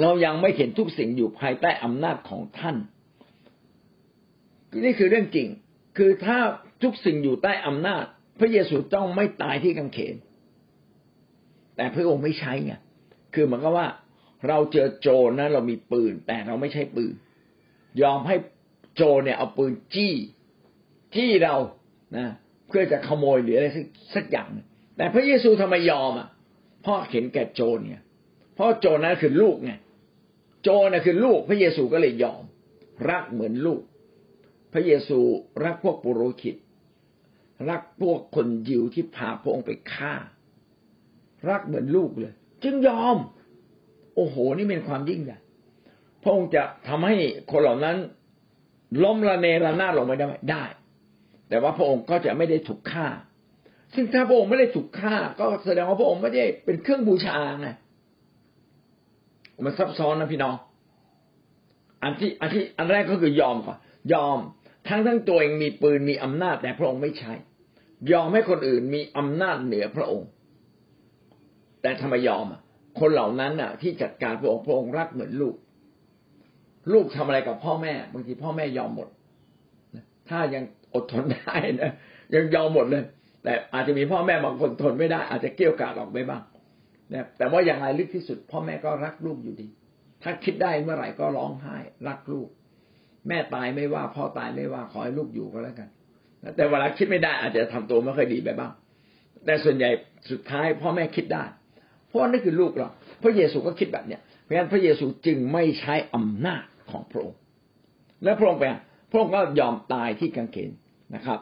เรายังไม่เห็นทุกสิ่งอยู่ภายใต้อำนาจของท่าน นี่คือเรื่องจริง คือถ้าทุกสิ่งอยู่ใต้อำนาจ พระเยซูต้องไม่ตายที่กังเขน แต่พระองค์ไม่ใช้ไงคือเหมือนกับว่า เราเจอโจรนะเรามีปืน แต่เราไม่ใช่ปืน ยอมให้โจรเนี่ยเอาปืนจี้ จี้เรานะเพื่อจะขโมยหรืออะไรสักสักอย่างแต่พระเยซูทำไมยอมอะเพราะเห็นแก่โจรเนี่ยเพราะโจรนั้นคือลูกไงโจรน่ะคือลูกพระเยซูก็เลยยอม รักเหมือนลูก พระเยซูรักพวกปุโรหิต รักพวกคนยิวที่พาพระองค์ไปฆ่า รักเหมือนลูกเลย จึงยอม โอ้โห นี่เป็นความยิ่งใหญ่พระองค์จะทำให้คนเหล่านั้น ล้มละเนระนาดลงไปได้ไหมได้ แต่ว่าพระองค์ก็จะไม่ได้ถูกฆ่า ซึ่งถ้าพระองค์ไม่ได้ถูกฆ่า ก็แสดงว่าพระองค์ไม่ได้เป็นเครื่องบูชาไงมันซับซ้อนนะพี่น้อง อันที่อันที่อันแรกก็คือยอมก่อนยอมทั้งทั้งตัวเองมีปืนมีอำนาจแต่พระองค์ไม่ใช้ ยอมให้คนอื่นมีอำนาจเหนือพระองค์ แต่ทำไมยอมคนเหล่านั้นน่ะ ที่จัดการพระองค์พระองค์รักเหมือนลูก ลูกทำอะไรกับพ่อแม่บางทีพ่อแม่ยอมหมดถ้ายังอดทนได้นะยังยอมหมดเลย แต่อาจจะมีพ่อแม่บางคนทนไม่ได้ อาจจะเกี่ยวกาดออกไปบ้างนะแต่ว่าอย่างไรลึกที่สุด พ่อแม่ก็รักลูกอยู่ดี ถ้าคิดได้เมื่อไหร่ก็ร้องไห้ รักลูก แม่ตายไม่ว่าพ่อตายไม่ว่าขอให้ลูกอยู่ก็แล้วกัน แต่เวลาคิดไม่ได้อาจจะทำตัวไม่ค่อยดีไปบ้าง แต่ส่วนใหญ่สุดท้ายพ่อแม่คิดได้ ราะนั่นคือลูกเราพระเยซูก็คิดแบบเนี้ยเพราะฉะนั้นพระเยซูจึงไม่ใช้อำนาจของพระองค์ และพระองค์ไปพระองค์ก็ยอมตายที่กางเขนนะครับ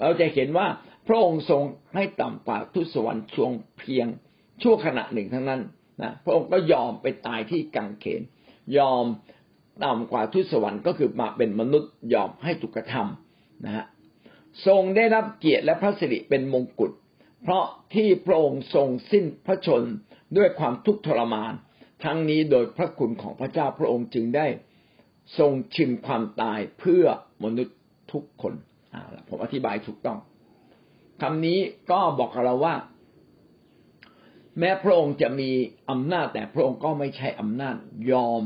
เราจะเห็นว่าพระองค์ทรงให้ต่ำกว่าทุสวรรค์ช่วงเพียงชั่วขณะหนึ่งทั้งนั้นนะพระองค์ก็ยอมไปตายที่กางเขน ยอมต่ำกว่าทุสวรรค์ก็คือมาเป็นมนุษย์ยอมให้ถูกกระทำนะฮะทรงได้รับเกียรติและพระสิริเป็นมงกุฎ เพราะที่พระองค์ทรงสิ้นพระชนด้วยความทุกข์ทรมาน ทั้งนี้โดยพระคุณของพระเจ้าพระองค์จึงได้ทรงชิมความตายเพื่อมนุษย์ทุกคนผมอธิบายถูกต้องคำนี้ก็บอกกับเราว่า แม้พระองค์จะมีอำนาจ แต่พระองค์ก็ไม่ใช่อำนาจยอม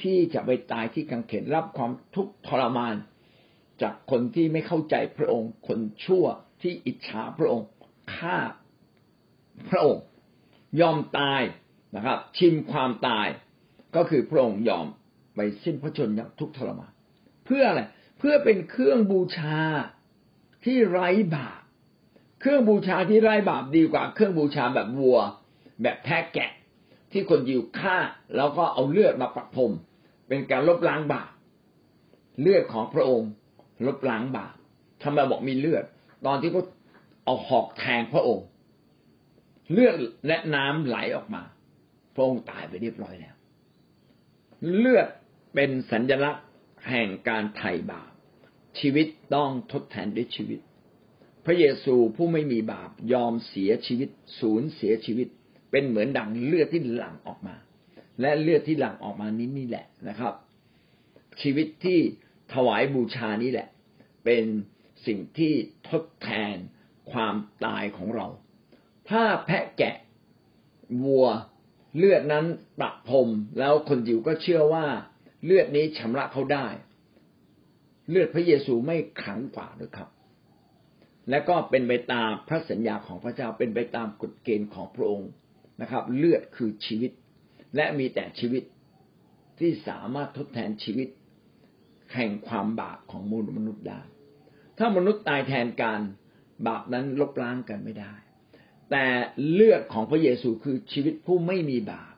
ที่จะไปตายที่กังเขนรับความทุกข์ทรมาน จากคนที่ไม่เข้าใจพระองค์ คนชั่วที่อิจฉาพระองค์ ฆ่าพระองค์ ยอมตายนะครับ ชิมความตายก็คือพระองค์ยอมไปสิ้นพระชนอย่างทุกทรมานเพื่ออะไรเพื่อเป็นเครื่องบูชาที่ไร้บาปเครื่องบูชาที่ไร้บาปดีกว่า เครื่องบูชาแบบวัว แบบแพะแกะ ที่คนยิวฆ่าแล้วก็เอาเลือดมาประพรมเป็นการลบล้างบาปเลือดของพระองค์ ลบล้างบาปทำไมบอกมีเลือด ตอนที่เขา เอาหอกแทงพระองค์ เลือดและน้ำไหลออกมา พระองค์ตายไปเรียบร้อยแล้ว เลือดเป็นสัญลักษณ์แห่งการไถ่บาป ชีวิตต้องทดแทนด้วยชีวิต พระเยซูผู้ไม่มีบาปยอมเสียชีวิต สูญเสียชีวิต เป็นเหมือนดังเลือดที่หลั่งออกมา และเลือดที่หลั่งออกมานี้นี่แหละนะครับ ชีวิตที่ถวายบูชานี้แหละ เป็นสิ่งที่ทดแทน ความตายของเรา ถ้าแพะแกะวัวเลือดนั้นประพรมแล้วคนยิวก็เชื่อว่าเลือดนี้ชำระเขาได้ เลือดพระเยซูไม่ขังกว่าหรือครับ และก็เป็นไปตามพระสัญญาของพระเจ้าเป็นไปตามกฎเกณฑ์ของพระองค์นะครับ เลือดคือชีวิต และมีแต่ชีวิตที่สามารถทดแทนชีวิตแห่งความบาปของมูลมนุษย์ได้ ถ้ามนุษย์ตายแทนการ บาปนั้นลบล้างกันไม่ได้ แต่เลือดของพระเยซูคือชีวิตผู้ไม่มีบาป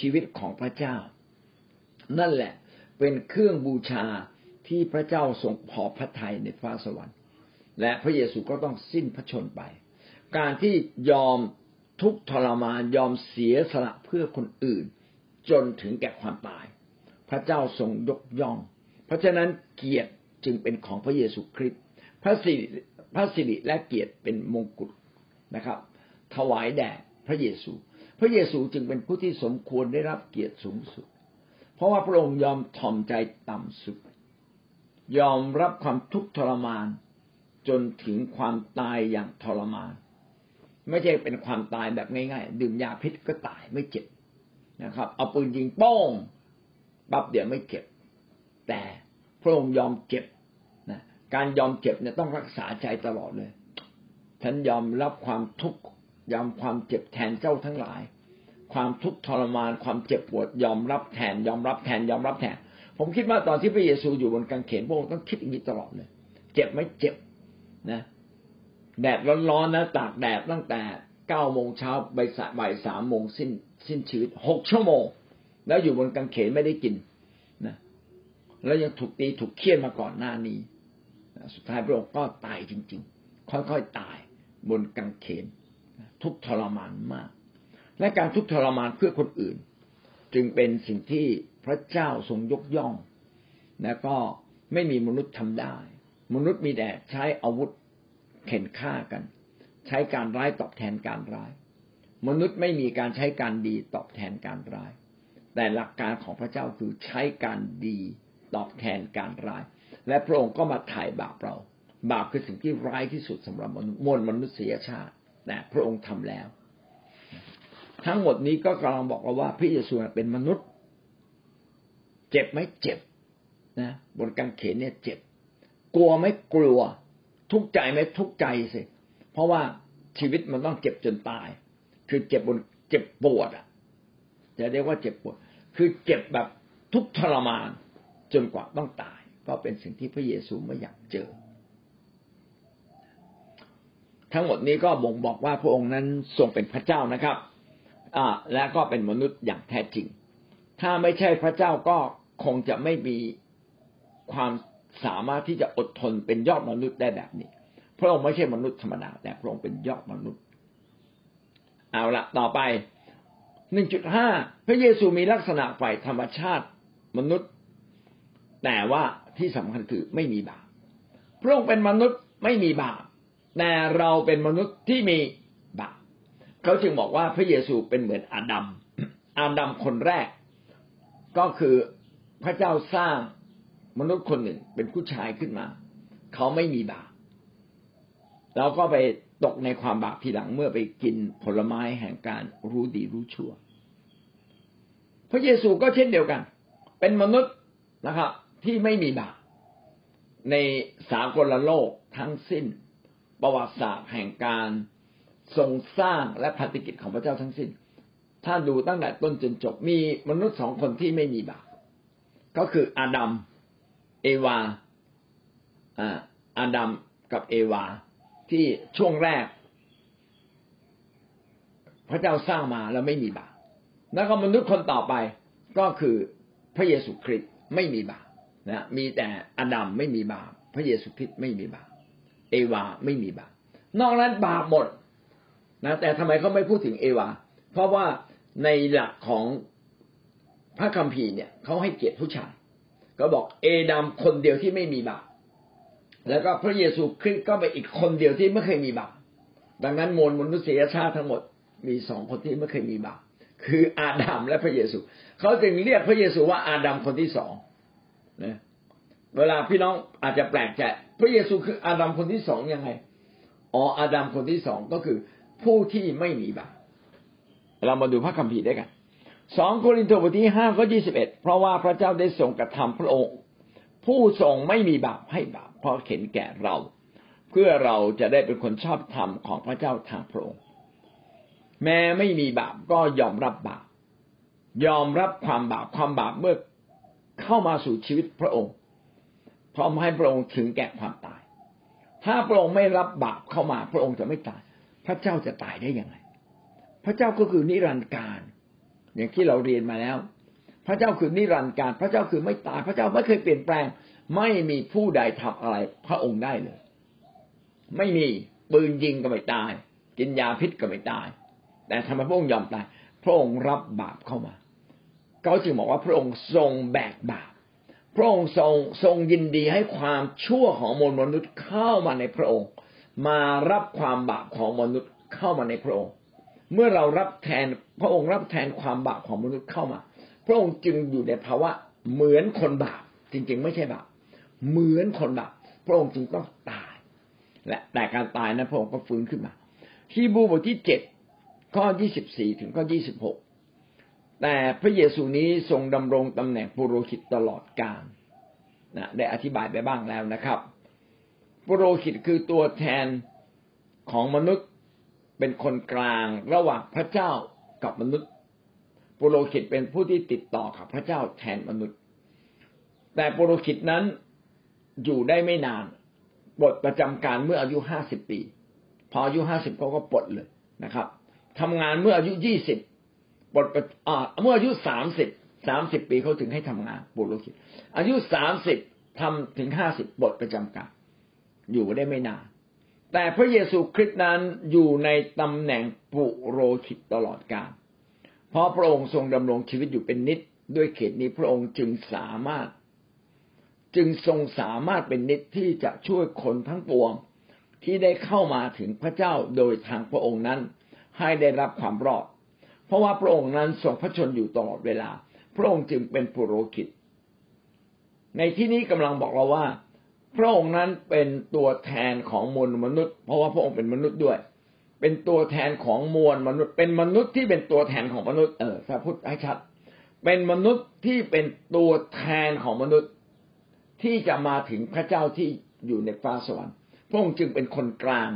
ชีวิตของพระเจ้า นั่นแหละเป็นเครื่องบูชาที่พระเจ้าทรงพอพระทัยในฟ้าสวรรค์ และพระเยซูก็ต้องสิ้นพระชนไป การที่ยอมทุกทรมานยอมเสียสละเพื่อคนอื่น จนถึงแก่ความตาย พระเจ้าทรงยกย่อง เพราะฉะนั้นเกียรติจึงเป็นของพระเยซูคริสต์พระสิ พระสิริและเกียรติเป็นมงกุฎนะครับ ถวายแด่พระเยซู พระเยซูจึงเป็นผู้ที่สมควรได้รับเกียรติสูงสุด เพราะว่าพระองค์ยอมถ่อมใจต่ำสุด ยอมรับความทุกข์ทรมาน จนถึงความตายอย่างทรมาน ไม่ใช่เป็นความตายแบบง่ายๆ ดื่มยาพิษก็ตายไม่เจ็บนะครับ เอาปืนยิงโป้งปั๊บเดี๋ยวไม่เจ็บ แต่พระองค์ยอมเจ็บ การยอมเจ็บเนี่ยต้องรักษาใจตลอดเลย ฉันยอมรับความทุกข์ยอมความเจ็บแทนเจ้าทั้งหลาย ความทุกข์ทรมานความเจ็บปวด ยอมรับแทน ยอมรับแทนยอมรับแทน ผมคิดว่าตอนที่พระเยซูอยู่บนกางเขนพระองค์ต้องคิดอย่างนี้ตลอดเลย เจ็บไหมเจ็บนะแดดร้อนๆนะตากแดดตั้งแต่เก้าโมงเช้าบ่ายบ่ายสามโมงสิ้นสิ้นชีวิตหกชั่วโมง แล้วอยู่บนกางเขนไม่ได้กินนะแล้วยังถูกตีถูกเคี่ยนมาก่อนหน้านี้ สุดท้ายพระองค์ก็ตายจริง ๆ ค่อยๆตายบนกางเขนทุกทรมานมาก และการทุกทรมานเพื่อคนอื่น จึงเป็นสิ่งที่พระเจ้าทรงยกย่อง และก็ไม่มีมนุษย์ทำได้ มนุษย์มีแต่ใช้อาวุธเข็นฆ่ากัน ใช้การร้ายตอบแทนการร้าย มนุษย์ไม่มีการใช้การดีตอบแทนการร้าย แต่หลักการของพระเจ้าคือใช้การดีตอบแทนการร้าย และพระองค์ก็มาถ่ายบาปเรา บาปคือสิ่งที่ร้ายที่สุดสำหรับมนุษย์มวลมนุษยชาติแต่พระองค์ทำแล้ว ทั้งหมดนี้ก็กำลังบอกเราว่าพระเยซูเป็นมนุษย์ เจ็บไหมเจ็บนะบนกางเขนเนี่ยเจ็บ กลัวไหมกลัว ทุกข์ใจไหมทุกข์ใจสิเพราะว่าชีวิตมันต้องเจ็บจนตาย คือเจ็บบนเจ็บปวดอะจะเรียกว่าเจ็บปวด คือเจ็บแบบทุกทรมานจนกว่าต้องตาย ก็เป็นสิ่งที่พระเยซูไม่อยากเจอ ทั้งหมดนี้ก็บ่งบอกว่าพระองค์นั้นทรงเป็นพระเจ้านะครับอ่าและก็เป็นมนุษย์อย่างแท้จริง ถ้าไม่ใช่พระเจ้าก็คงจะไม่มีความสามารถที่จะอดทนเป็นยอดมนุษย์ได้แบบนี้ พระองค์ไม่ใช่มนุษย์ธรรมดาแต่พระองค์เป็นยอดมนุษย์ เอาละต่อไปหนึ่งจุดห้าพระเยซูมีลักษณะฝ่ายธรรมชาติมนุษย์ แต่ว่าที่สำคัญคือไม่มีบาปพระองค์เป็นมนุษย์ไม่มีบาปแต่เราเป็นมนุษย์ที่มีบาปเขาจึงบอกว่าพระเยซูเป็นเหมือนอาดัมอาดัมคนแรก ก็คือพระเจ้าสร้างมนุษย์คนหนึ่งเป็นผู้ชายขึ้นมา เขาไม่มีบาปเราก็ไปตกในความบาปทีหลังเมื่อไปกินผลไม้แห่งการรู้ดีรู้ชั่ว พระเยซูก็เช่นเดียวกัน เป็นมนุษย์นะครับ ที่ไม่มีบาปในสากลโลกทั้งสิ้น ประวัติศาสตร์แห่งการทรงสร้างและพันธกิจของพระเจ้าทั้งสิ้น ถ้าดูตั้งแต่ต้นจนจบมีมนุษย์สองคนที่ไม่มีบาปก็คืออาดัมเอวาอาดัมกับเอวา ที่ช่วงแรก พระเจ้าสร้างมาแล้วไม่มีบาปแล้วก็มนุษย์คนต่อไปก็คือพระเยซูคริสต์ไม่มีบาป นะมีแต่อดัมไม่มีบาป พระเยซูคริสต์ไม่มีบาป เอวาไม่มีบาป นอกนั้นบาปหมดนะแต่ทำไมเขาไม่พูดถึงเอวา เพราะว่าในหลักของพระคัมภีร์เนี่ยเขาให้เกียรติผู้ชาย ก็บอกเอดัมคนเดียวที่ไม่มีบาป แล้วก็พระเยซูคริสต์ก็เป็นอีกคนเดียวที่ไม่เคยมีบาป ดังนั้นมวลมนุษยชาติทั้งหมดมีสองคนที่ไม่เคยมีบาป คืออาดัมและพระเยซู เขาจึงเรียกพระเยซูว่าอาดัมคนที่สอง นะเวลาพี่น้องอาจจะแปลกใจพระเยซูคืออาดัมคนที่สองยังไงอ๋ออาดัมคนที่สองก็คือผู้ที่ไม่มีบาปเรามาดูพระคัมภีร์ด้วยกันสองโครินธ์บทที่ห้าข้อยี่สิบเอ็ดเพราะว่าพระเจ้าได้ทรงกระทำพระองค์ ผู้ทรงไม่มีบาปให้บาปเพราะเข็นแก่เรา เพื่อเราจะได้เป็นคนชอบธรรมของพระเจ้าทางพระองค์ แม้ไม่มีบาปก็ยอมรับบาปยอมรับความบาปความบาปเมื่อ เข้ามาสู่ชีวิตพระองค์ พร้อมให้พระองค์ถึงแก่ความตาย ถ้าพระองค์ไม่รับบาปเข้ามา พระองค์จะไม่ตาย พระเจ้าจะตายได้ยังไง พระเจ้าก็คือนิรันดร์การ อย่างที่เราเรียนมาแล้ว พระเจ้าคือนิรันดร์การ พระเจ้าคือไม่ตาย พระเจ้าไม่เคยเปลี่ยนแปลง ไม่มีผู้ใดทำอะไร พระองค์ได้เลย ไม่มีปืนยิงก็ไม่ตาย กินยาพิษก็ไม่ตาย แต่ทำไมพระองค์ยอมตาย พระองค์รับบาปเข้ามา เขาจึงบอกว่าพระองค์ทรงแบกบาปพระองค์ทรงทรงยินดีให้ความชั่วของมนุษย์เข้ามาในพระองค์ มารับความบาปของมนุษย์เข้ามาในพระองค์ เมื่อเรารับแทนพระองค์รับแทนความบาปของมนุษย์เข้ามา พระองค์จึงอยู่ในภาวะเหมือนคนบาปจริง ๆ ไม่ใช่บาปเหมือนคนบาปพระองค์จึงต้องตาย และแต่การตายนั้นพระองค์ก็ฟื้นขึ้นมาฮีบูบทที่เจ็ดข้อยี่สิบสี่ถึงข้อยี่สิบหก แต่พระเยซูนี้ทรงดำรงตำแหน่งปุโรหิตตลอดกาลนะได้อธิบายไปบ้างแล้วนะครับ ปุโรหิตคือตัวแทนของมนุษย์เป็นคนกลางระหว่างพระเจ้ากับมนุษย์ ปุโรหิตเป็นผู้ที่ติดต่อกับพระเจ้าแทนมนุษย์ แต่ปุโรหิตนั้นอยู่ได้ไม่นานปลดประจำการเมื่ออายุห้าสิบปี พออายุห้าสิบเขาก็ปลดเลยนะครับทำงานเมื่ออายุยี่สิบ ปลดเมื่ออายุสามสิบสามสิบปีเขาถึงให้ทำงานปุโรหิตอายุสามสิบทำถึงห้าสิบปลดประจำการอยู่ได้ไม่นานแต่พระเยซูคริสต์นั้นอยู่ในตำแหน่งปุโรหิตตลอดกาลเพราะพระองค์ทรงดำรงชีวิตอยู่เป็นนิดด้วยเขตนี้พระองค์จึงสามารถ จึงทรงสามารถเป็นนิดที่จะช่วยคนทั้งปวงที่ได้เข้ามาถึงพระเจ้าโดยทางพระองค์นั้น ให้ได้รับความรอด เพราะว่าพระองค์นั้นทรงพระชนอยู่ตลอดเวลา พระองค์จึงเป็นปุโรหิต ในที่นี้กำลังบอกเราว่า พระองค์นั้นเป็นตัวแทนของมวลมนุษย์ เพราะว่าพระองค์เป็นมนุษย์ด้วย เป็นตัวแทนของมวลมนุษย์ เป็นมนุษย์ที่เป็นตัวแทนของมนุษย์ เออถ้าพูดให้ชัด เป็นมนุษย์ที่เป็นตัวแทนของมนุษย์ที่จะมาถึงพระเจ้าที่อยู่ในฟ้าสวรรค์ พระองค์จึงเป็นคนกลาง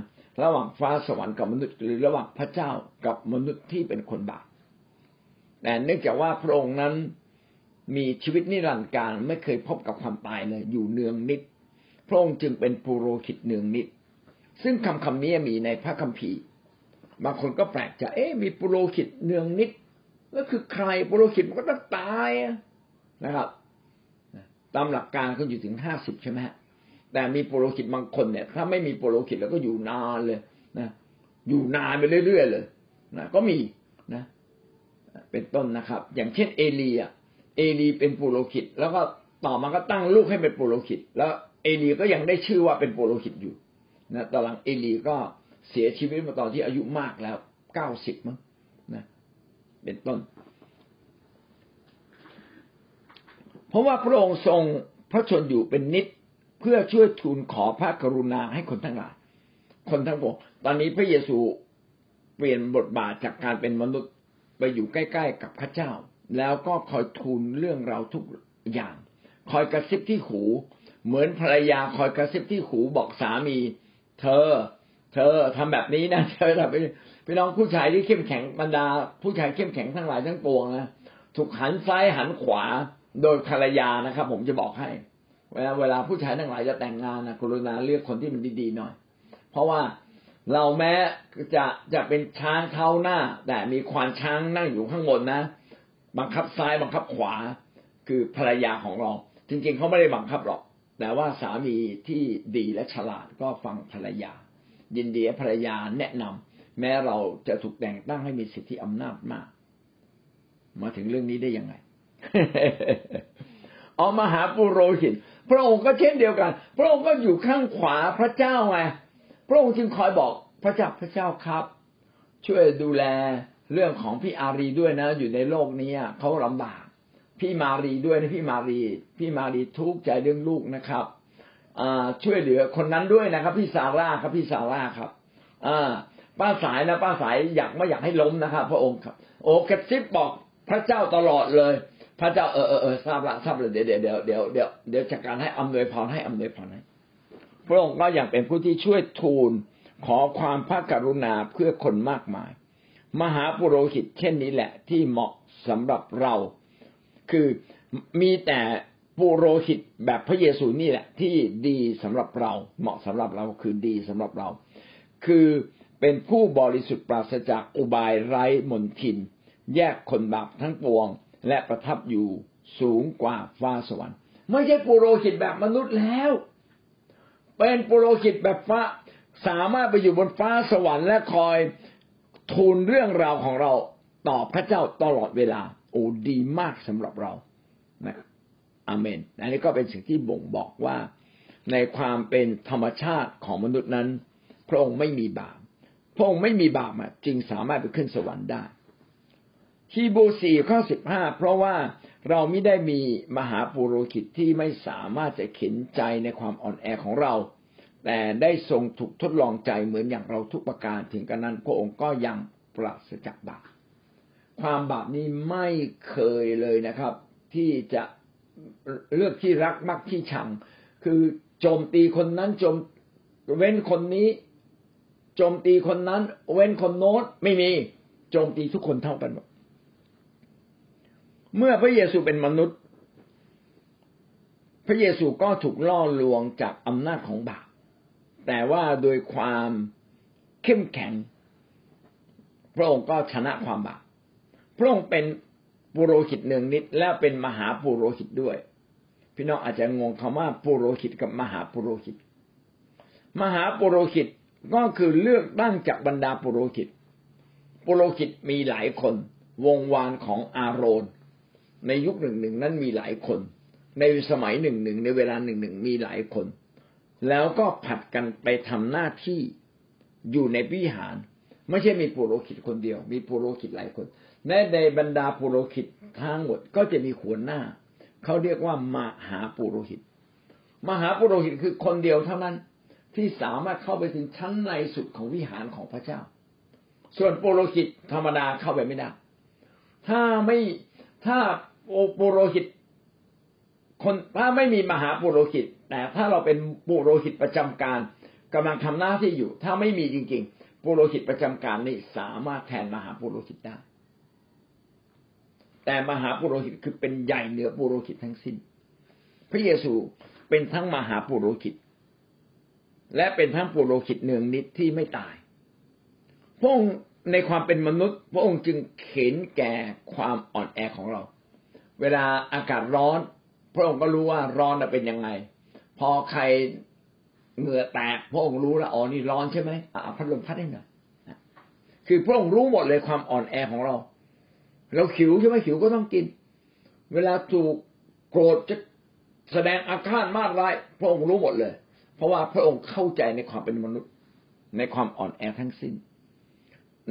ระหว่างฟ้าสวรรค์กับมนุษย์ หรือระหว่างพระเจ้ากับมนุษย์ที่เป็นคนบาปแต่เนื่องจากว่าพระองค์นั้นมีชีวิตนิรันดร์การไม่เคยพบกับความตายเลย อยู่เนืองนิด พระองค์จึงเป็นปุโรหิตเนืองนิด ซึ่งคำคำนี้มีในพระคัมภีร์บางคนก็แปลกใจเอ๊ะมีปุโรหิตเนืองนิดแล้วคือใครปุโรหิตมันก็ต้องตายนะครับ ตามหลักการก็อยู่ถึงห้าสิบใช่ไหมฮะ แต่มีปุโรหิตบางคนเนี่ย ถ้าไม่มีปุโรหิตแล้วก็อยู่นานเลยนะอยู่นานไปเรื่อยๆเลยนะก็มีนะ เป็นต้นนะครับ อย่างเช่นเอลีอะเอลีเป็นปุโรหิต แล้วก็ต่อมาก็ตั้งลูกให้เป็นปุโรหิต แล้วเอลีก็ยังได้ชื่อว่าเป็นปุโรหิตอยู่นะตอนหลังเอลีก็เสียชีวิตมาตอนที่อายุมากแล้วเก้าสิบมั้งนะเป็นต้น เพราะว่าพระองค์ทรงพระชนอยู่เป็นนิด เพื่อช่วยทูลขอพระกรุณาให้คนทั้งหลาย คนทั้งปวงตอนนี้พระเยซูเปลี่ยนบทบาทจากการเป็นมนุษย์ไปอยู่ใกล้ ๆ กับพระเจ้า แล้วก็คอยทูลเรื่องเราทุกอย่าง คอยกระซิบที่หู เหมือนภรรยาคอยกระซิบที่หูบอกสามี เธอ เธอทำแบบนี้นะเธอทำไปพี่น้องผู้ชายที่เข้มแข็งบรรดา ผู้ชายเข้มแข็งทั้งหลายทั้งปวงนะถูกหันซ้ายหันขวาโดยภรรยานะครับ ผมจะบอกให้ เวลาเวลาผู้ชายทั้งหลายจะแต่งงานนะกรุณาเลือกคนที่มันดีๆหน่อย เพราะว่าเราแม้จะจะเป็นช้างเท้าหน้า แต่มีควานช้างนั่งอยู่ข้างบนนะ บังคับซ้ายบังคับขวา คือภรรยาของเรา จริงๆเขาไม่ได้บังคับหรอก แต่ว่าสามีที่ดีและฉลาดก็ฟังภรรยา ยินดีภรรยาแนะนำแม้เราจะถูกแต่งตั้งให้มีสิทธิอำนาจมาก มาถึงเรื่องนี้ได้ยังไง เอามาหาปุโรหิต พระองค์ก็เช่นเดียวกัน พระองค์ก็อยู่ข้างขวาพระเจ้าไงพระองค์จึงคอยบอกพระเจ้าพระเจ้าครับ ช่วยดูแลเรื่องของพี่อารีด้วยนะ อยู่ในโลกนี้เขาลำบาก พี่มารีด้วยนะพี่มารี พี่มารีทุกข์ใจเรื่องลูกนะครับช่วยเหลือคนนั้นด้วยนะครับ พี่ซาร่าครับพี่ซาร่าครับป้าสายนะป้าสายอยากไม่อยากให้ล้มนะครับ พระองค์ครับ โอ้กระซิบบอกพระเจ้าตลอดเลย พระเจ้าเออเออเออทราบละทราบเลยเดี๋ยวเดี๋ยวเดี๋ยวเดี๋ยวเดี๋ยวเดี๋ยวจัดการให้อำนวยพรให้อำนวยพรให้พระองค์ก็ยังเป็นผู้ที่ช่วยทูลขอความพระกรุณาเพื่อคนมากมาย มหาปุโรหิตเช่นนี้แหละที่เหมาะสำหรับเรา คือมีแต่ปุโรหิตแบบพระเยซูนี่แหละ ที่ดีสำหรับเรา เหมาะสำหรับเราคือดีสำหรับเรา คือเป็นผู้บริสุทธิ์ปราศจากอุบายไร้มนทิน แยกคนบาปทั้งปวง และประทับอยู่สูงกว่าฟ้าสวรรค์ ไม่ใช่ปุโรหิตแบบมนุษย์แล้ว เป็นปุโรหิตแบบฟ้าสามารถไปอยู่บนฟ้าสวรรค์และคอยทูลเรื่องราวของเราต่อพระเจ้าตลอดเวลา โอ้ดีมากสำหรับเรานะอาเมน อันนี้ก็เป็นสิ่งที่บ่งบอกว่าในความเป็นธรรมชาติของมนุษย์นั้น พระองค์ไม่มีบาปพระองค์ไม่มีบาปจึงสามารถไปขึ้นสวรรค์ได้ ฮีบูสี่ข้อสิบห้าเพราะว่าเราไม่ได้มีมหาปุโรหิตที่ไม่สามารถจะเข็นใจในความอ่อนแอของเรา แต่ได้ทรงถูกทดลองใจเหมือนอย่างเราทุกประการถึงกันนั้นพระองค์ก็ยังปราศจากบาปความบาปนี้ไม่เคยเลยนะครับ ที่จะเลือกที่รักมักที่ชัง คือโจมตีคนนั้นโจมเว้นคนนี้โจมตีคนนั้น เว้นคนโน้นไม่มีโจมตีทุกคนเท่ากันหมด เมื่อพระเยซูเป็นมนุษย์ พระเยซูก็ถูกล่อลวงจากอำนาจของบาปแต่ว่าโดยความเข้มแข็ง พระองค์ก็ชนะความบาปพระองค์เป็นปุโรหิตหนึ่งนิด และเป็นมหาปุโรหิตด้วย พี่น้องอาจจะงงคำว่าปุโรหิตกับมหาปุโรหิต มหาปุโรหิตก็คือเลือกตั้งจากบรรดาปุโรหิต ปุโรหิตมีหลายคน วงวานของอาโรน ในยุคหนึ่งหนึ่งนั้นมีหลายคน ในสมัยหนึ่งหนึ่งในเวลาหนึ่งหนึ่งมีหลายคน แล้วก็ผัดกันไปทำหน้าที่อยู่ในวิหาร ไม่ใช่มีปุโรหิตคนเดียว มีปุโรหิตหลายคนในในบรรดาปุโรหิตทั้งหมดก็จะมีหัวหน้า เขาเรียกว่ามหาปุโรหิต มหาปุโรหิตคือคนเดียวเท่านั้นที่สามารถเข้าไปถึงชั้นในสุดของวิหารของพระเจ้า ส่วนปุโรหิตธรรมดาเข้าไปไม่ได้ ถ้าไม่ถ้า ปุโรหิต คนถ้าไม่มีมหาปุโรหิตแต่ถ้าเราเป็นปุโรหิตประจำการกำลังทำหน้าที่อยู่ ถ้าไม่มีจริง ๆ ปุโรหิตประจำการนี่สามารถแทนมหาปุโรหิตได้ แต่มหาปุโรหิตคือเป็นใหญ่เหนือปุโรหิตทั้งสิ้น พระเยซูเป็นทั้งมหาปุโรหิต และเป็นทั้งปุโรหิตเนืองนิดที่ไม่ตายพระองค์ในความเป็นมนุษย์ พระองค์จึงเข็นแก่ความอ่อนแอของเรา เวลาอากาศร้อน พระองค์ก็รู้ว่าร้อนเป็นยังไง พอใครเหงื่อแตกพระองค์รู้แล้วอ๋อนี่ร้อนใช่ไหมอ่าพัดลมพัดให้หน่อยคือพระองค์รู้หมดเลยความอ่อนแอของเรา เราขิวใช่ไหมขิวก็ต้องกิน เวลาถูกโกรธจะแสดงอาฆาตมากร้ายพระองค์รู้หมดเลย เพราะว่าพระองค์เข้าใจในความเป็นมนุษย์ ในความอ่อนแอทั้งสิ้น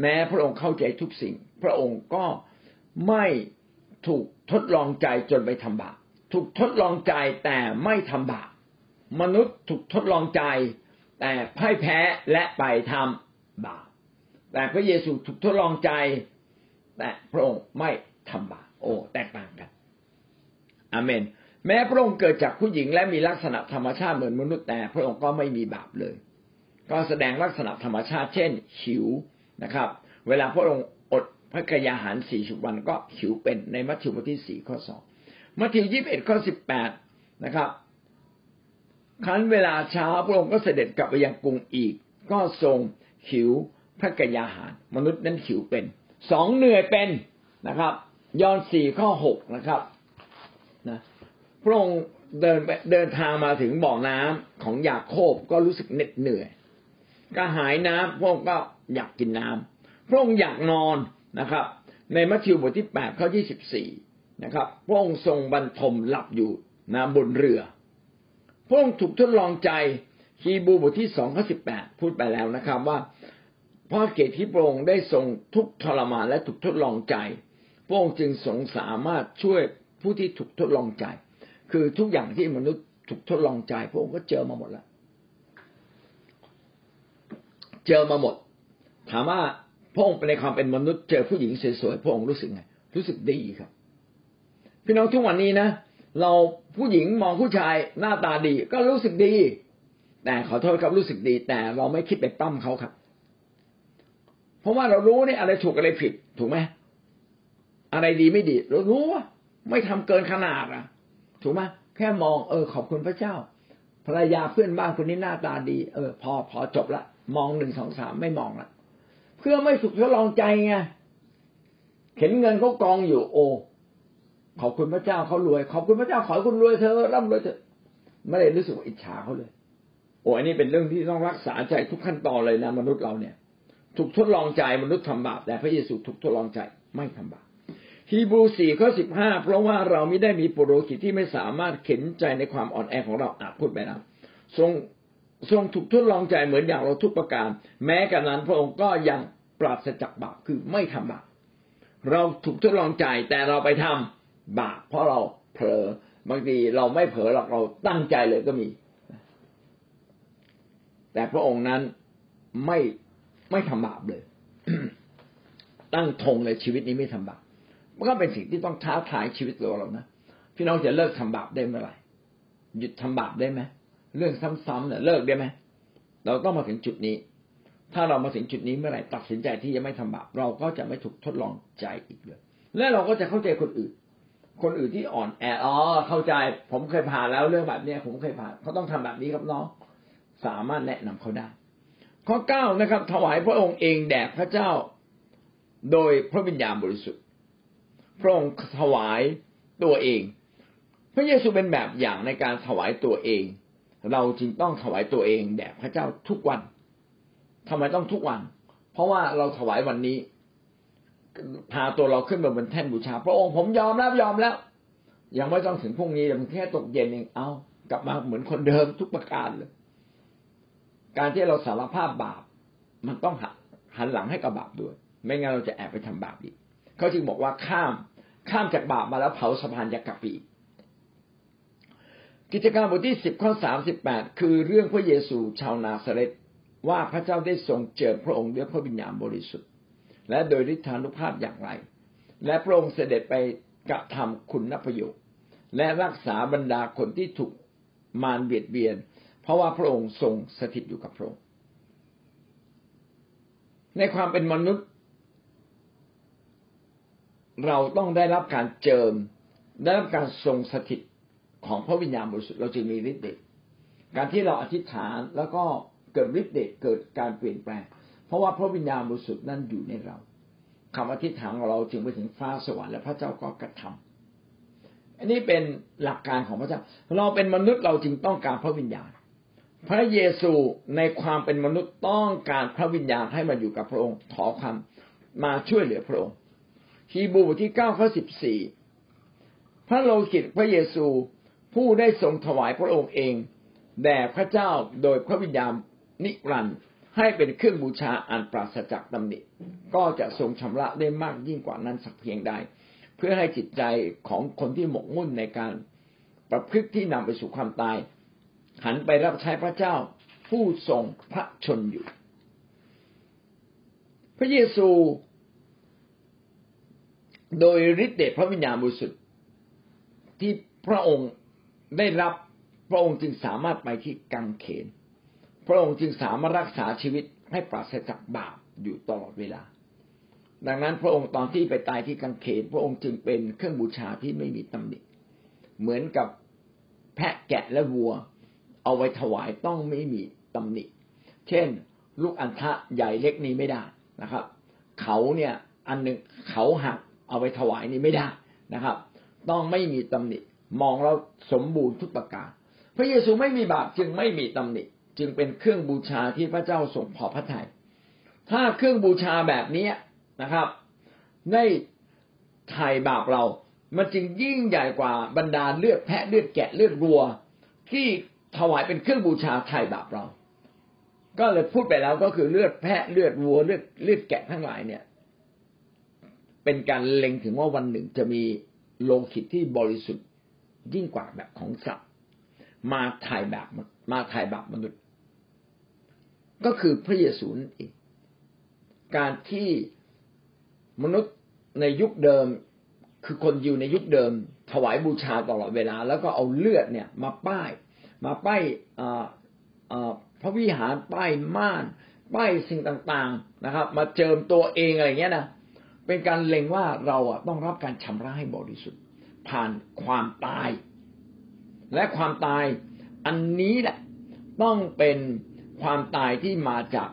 แม้พระองค์เข้าใจทุกสิ่ง พระองค์ก็ไม่ ถูกทดลองใจจนไปทำบาปถูกทดลองใจแต่ไม่ทำบาปมนุษย์ถูกทดลองใจ แต่พ่ายแพ้และไปทำบาปแต่พระเยซูถูกทดลองใจ แต่พระองค์ไม่ทำบาปโอ้แตกต่างกันอเมน แม้พระองค์เกิดจากผู้หญิงและมีลักษณะธรรมชาติเหมือนมนุษย์แต่พระองค์ก็ไม่มีบาปเลย ก็แสดงลักษณะธรรมชาติ เช่น หิวนะครับ เวลาพระองค์ พระกยาหารสี่สิบวันก็หิวเป็นในมัทธิวบทที่สี่ข้อสองมัทธิวยี่สิบเอ็ดข้อสิบแปดนะครับครั้นเวลาเช้าพระองค์ก็เสด็จกลับไปยังกรุงอีก ก็ทรงหิวพระกยาหาร มนุษย์นั้นหิวเป็นสองเหนื่อยเป็นนะครับ ยอนสี่ข้อหกนะครับนะพระองค์เดินเดินทางมาถึงบ่อน้ำของยาโคบก็รู้สึกเหน็ดเหนื่อยก็หายน้ำพระองค์ก็อยากกินน้ำพระองค์อยากนอน นะครับ ในมัทธิวบทที่แปดข้อยี่สิบสี่นะครับพระองค์ทรงบรรทมหลับอยู่น้ำบนเรือพระองค์ถูกทดลองใจฮีบูบทที่สองข้อสิบแปดพูดไปแล้วนะครับว่าพราะเกตที่พระองค์ได้ทรงทุกทรมานและถูกทดลองใจ พระองค์จึงทรงสามารถช่วยผู้ที่ถูกทดลองใจ คือทุกอย่างที่มนุษย์ถูกทดลองใจ พระองค์ก็เจอมาหมดแล้ว เจอมาหมด ถามว่า พระองค์ในความเป็นมนุษย์เจอผู้หญิงสวยๆพระองค์รู้สึกไงรู้สึกดีครับ พี่น้องทุกวันนี้นะ เราผู้หญิงมองผู้ชายหน้าตาดีก็รู้สึกดี แต่ขอโทษครับรู้สึกดี แต่เราไม่คิดไปปั้มเขาครับ เพราะว่าเรารู้นี่อะไรถูกอะไรผิด ถูกไหมอะไรดีไม่ดี เรารู้ว่าไม่ทำเกินขนาดอะ ถูกไหมแค่มองเออ ขอบคุณพระเจ้าภรรยาเพื่อนบ้านคนนี้หน้าตาดี เออ พอพอจบละมองหนึ่งสองสามไม่มองละ เพื่อไม่สุขทดลองใจไงเห็นเงินเขากองอยู่โอขอบคุณพระเจ้าเขารวย ขอบคุณพระเจ้าขอให้คุณรวยเธอร่ำรวยเถอไม่ได้รู้สึกอิจฉาเขาเลยโอ้อันนี้เป็นเรื่องที่ต้องรักษาใจทุกขั้นตอนเลยนะมนุษย์เราเนี่ย ถูกทดลองใจมนุษย์ทำบาปแต่พระเยซูถูกทดลองใจไม่ทำบาปฮีบรูสี่ข้อสิบห้าเพราะว่าเราไม่ได้มีปุโรหิตที่ไม่สามารถเข็นใจในความอ่อนแอของเราอาจพูดไปแล้วทรง ทรงถูกทดลองใจเหมือนอย่างเราทุกประการ แม้กันนั้นพระองค์ก็ยังปราศจากบาปคือไม่ทำบาปเราถูกทดลองใจแต่เราไปทำบาปเพราะเราเผลอบางทีเราไม่เผลอหรอกเราตั้งใจเลยก็มี แต่พระองค์นั้นไม่ไม่ทำบาปเลย ตั้งธงเลยชีวิตนี้ไม่ทำบาปมันก็เป็นสิ่งที่ต้องท้าทายชีวิตเราเรานะพี่น้องจะเลิกทำบาปได้เมื่อไหร่หยุดทำบาปได้ไหม เรื่องซ้ำๆเนี่ยเลิกได้ไหมเราต้องมาถึงจุดนี้ ถ้าเรามาถึงจุดนี้เมื่อไหร่ตัดสินใจที่จะไม่ทำบาปเราก็จะไม่ถูกทดลองใจอีกเลยและเราก็จะเข้าใจคนอื่น คนอื่นที่อ่อนแออ๋อเข้าใจ ผมเคยผ่านแล้วเรื่องแบบนี้ผมเคยผ่านเขาต้องทำแบบนี้ครับน้องสามารถแนะนำเขาได้ ข้อเก้านะครับ ถวายพระองค์เองแด่พระเจ้า โดยพระวิญญาณบริสุทธิ์พระองค์ถวายตัวเอง พระเยซูเป็นแบบอย่างในการถวายตัวเอง เราจึงต้องถวายตัวเองแด่พระเจ้าทุกวันทำไมต้องทุกวัน เพราะว่าเราถวายวันนี้ พาตัวเราขึ้นมาบนแท่นบูชา พระองค์ผมยอมแล้วยอมแล้ว ยังไม่ต้องถึงพรุ่งนี้มันแค่ตกเย็นเองเอากลับมาเหมือนคนเดิมทุกประการเลย การที่เราสารภาพบาป มันต้องหันหลังให้กับบาปด้วย ไม่งั้นเราจะแอบไปทำบาปอีกเขาจึงบอกว่าข้ามข้ามจากบาปมาแล้วเผาสะพานยักกลับอีก กิจการบทที่สิบข้อสามสิบแปดคือเรื่องพระเยซูชาวนาซาเรตว่าพระเจ้าได้ทรงเจิมพระองค์ด้วยพระวิญญาณบริสุทธิ์ และโดยฤทธานุภาพอย่างไร และพระองค์เสด็จไปกระทำคุณประโยชน์และรักษาบรรดาคนที่ถูกมารเบียดเบียน เพราะว่าพระองค์ทรงสถิตอยู่กับพระองค์ในความเป็นมนุษย์ เราต้องได้รับการเจิมได้รับการทรงสถิต ของพระวิญญาณบริสุทธิ์เราจึงมีฤทธิ์เดชการที่เราอธิษฐานแล้วก็เกิดฤทธิ์เดชเกิดการเปลี่ยนแปลง เพราะว่าพระวิญญาณบริสุทธิ์นั้นอยู่ในเราคำอธิษฐานของเราจึงไปถึงฟ้าสวรรค์และพระเจ้าก็กระทำอันนี้เป็นหลักการของพระเจ้า เราเป็นมนุษย์เราจึงต้องการพระวิญญาณ พระเยซูในความเป็นมนุษย์ต้องการพระวิญญาณให้มาอยู่กับพระองค์ขอความมาช่วยเหลือพระองค์ฮีบรูบทที่เก้าข้อสิบสี่พระโลกิตพระเยซู ผู้ได้ทรงถวายพระองค์เองแด่พระเจ้าโดยพระวิญญาณนิรันดร์ให้เป็นเครื่องบูชาอันปราศจากตำหนิก็จะทรงชำระได้มากยิ่งกว่านั้นสักเพียงใด เพื่อให้จิตใจของคนที่หมกมุ่นในการประพฤติที่นำไปสู่ความตาย หันไปรับใช้พระเจ้าผู้ทรงพระชนอยู่ พระเยซู โดยฤทธิ์เดชพระวิญญาณบริสุทธิ์ที่พระองค์ ได้รับพระองค์จึงสามารถไปที่กังเขน พระองค์จึงสามารถรักษาชีวิตให้ปราศจากบาปอยู่ตลอดเวลา ดังนั้นพระองค์ตอนที่ไปตายที่กังเขน พระองค์จึงเป็นเครื่องบูชาที่ไม่มีตำหนิ เหมือนกับแพะแกะและวัว เอาไว้ถวายต้องไม่มีตำหนิ เช่น ลูกอันทะใหญ่เล็กนี้ไม่ได้นะครับ เขาเนี่ยอันหนึ่งเขาหักเอาไปถวายนี่ไม่ได้นะครับ ต้องไม่มีตำหนิ มองเราสมบูรณ์ทุกประการ พระเยซูไม่มีบาปจึงไม่มีตำหนิ จึงเป็นเครื่องบูชาที่พระเจ้าทรงพอพระทยัยถ้าเครื่องบูชาแบบนี้นะครับได้ไถ่บาปเรา มันจึงยิ่งใหญ่กว่าบรรดาเลือดแพะเลือดแกะเลือดวัว ที่ถวายเป็นเครื่องบูชาไถ่บาปเรา ก็เลยพูดไปแล้วก็คือเลือดแพะเลือดวัวเลือดเลือดแกะทั้งหลายเนี่ย เป็นการเล็งถึงว่าวันหนึ่งจะมีโลหิตที่บริสุทธิ์ ยิ่งกว่าแบบของสัตว์ มาถ่ายแบบมาถ่ายแบบมนุษย์ ก็คือพระเยซูนั่นเองการที่มนุษย์ในยุคเดิม คือคนอยู่ในยุคเดิม ถวายบูชาตลอดเวลา แล้วก็เอาเลือดเนี่ย มาป้าย มาป้ายพระวิหารป้ายม่านป้ายสิ่งต่างๆนะครับ มาเจิมตัวเองอะไรเงี้ยนะเป็นการเล็งว่าเราอะต้องรับการชำระให้บริสุทธิ์ ผ่านความตาย และความตายอันนี้แหละต้องเป็นความตายที่มาจาก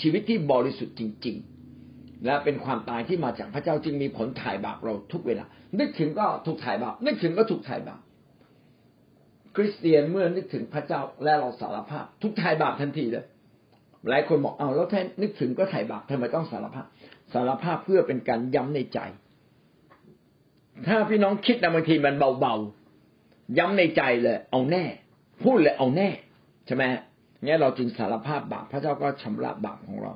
ชีวิตที่บริสุทธิ์จริง ๆ และเป็นความตายที่มาจากพระเจ้าจึงมีผลถ่ายบาปเราทุกเวลา นึกถึงก็ถูกถ่ายบาป นึกถึงก็ถูกถ่ายบาป คริสเตียนเมื่อนึกถึงพระเจ้าและเราสารภาพ ทุกถ่ายบาปทันทีเลย หลายคนบอกเอาแล้วแท้นึกถึงก็ถ่ายบาปทำไมต้องสารภาพ สารภาพเพื่อเป็นการย้ำในใจ ถ้าพี่น้องคิดนะบางทีมันเบาๆ ย้ำในใจเลย เอาแน่ พูดเลยเอาแน่ใช่ไหมงี้นเราจึงสารภาพบาปพระเจ้าก็ชำระบาปของเรา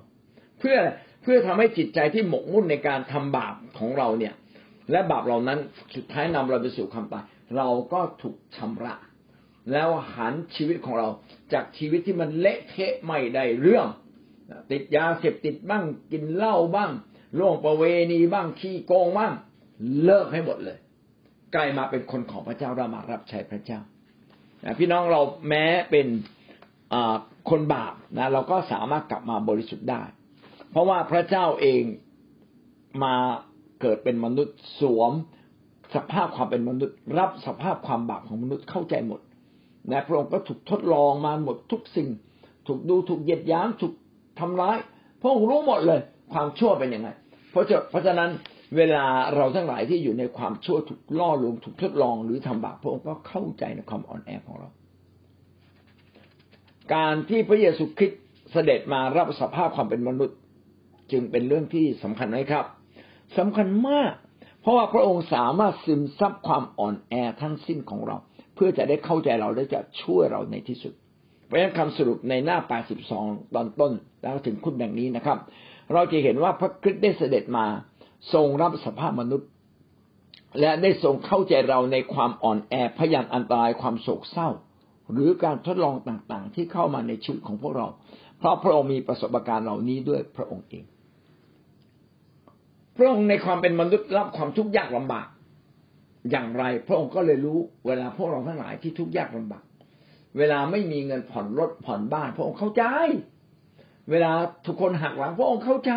เพื่อเพื่อทำให้จิตใจที่หมกมุ่นในการทำบาปของเราเนี่ย และบาปเหล่านั้นสุดท้ายนำเราไปสู่ความตายเราก็ถูกชำระ แล้วหันชีวิตของเราจากชีวิตที่มันเละเทะไม่ได้เรื่อง ติดยาเสพติดบ้างกินเหล้าบ้างล่วงประเวณีบ้างขี้โกงบ้าง เลิกให้หมดเลยกลายมาเป็นคนของพระเจ้าเรามารับใช้พระเจ้าพี่น้องเราแม้เป็นคนบาปนะเราก็สามารถกลับมาบริสุทธิ์ได้ เพราะว่าพระเจ้าเองมาเกิดเป็นมนุษย์สวม สภาพความเป็นมนุษย์ รับสภาพความบาปของมนุษย์เข้าใจหมดนะพระองค์ก็ถูกทดลองมาหมดทุกสิ่ง ถูกดูถูกเหยียดย้ำถูกทำร้ายพระองค์รู้หมดเลย ความชั่วเป็นยังไงเพราะเพราะฉะนั้น เวลาเราทั้งหลายที่อยู่ในความชั่วถูกล่อลวงถูกทดลองหรือทำบาปพระองค์ก็เข้าใจในความอ่อนแอของเรา การที่พระเยซูคริสต์เสด็จมารับสภาพความเป็นมนุษย์ จึงเป็นเรื่องที่สำคัญไหมครับสำคัญมาก เพราะว่าพระองค์สามารถซึมซับความอ่อนแอทั้งสิ้นของเรา เพื่อจะได้เข้าใจเราและจะช่วยเราในที่สุดราะฉะนั้นคำสรุปในหน้า 82 ตอนต้นแล้วถึงคุณดังนี้นะครับ เราจะเห็นว่าพระคริสต์ได้เสด็จมา ทรงรับสภาพมนุษย์ และได้ทรงเข้าใจเราในความอ่อนแอพยานอันตรายความโศกเศร้า หรือการทดลองต่างๆ ที่เข้ามาในชีวิตของพวกเรา เพราะพระองค์มีประสบการณ์เหล่านี้ด้วยพระองค์เอง พระองค์ในความเป็นมนุษย์รับความทุกข์ยากลำบาก อย่างไร พระองค์ก็เลยรู้เวลาพวกเราทั้งหลายที่ทุกข์ยากลำบาก เวลาไม่มีเงินผ่อนรถผ่อนบ้าน พระองค์เข้าใจ เวลาทุกคนหักหลังพระองค์เข้าใจ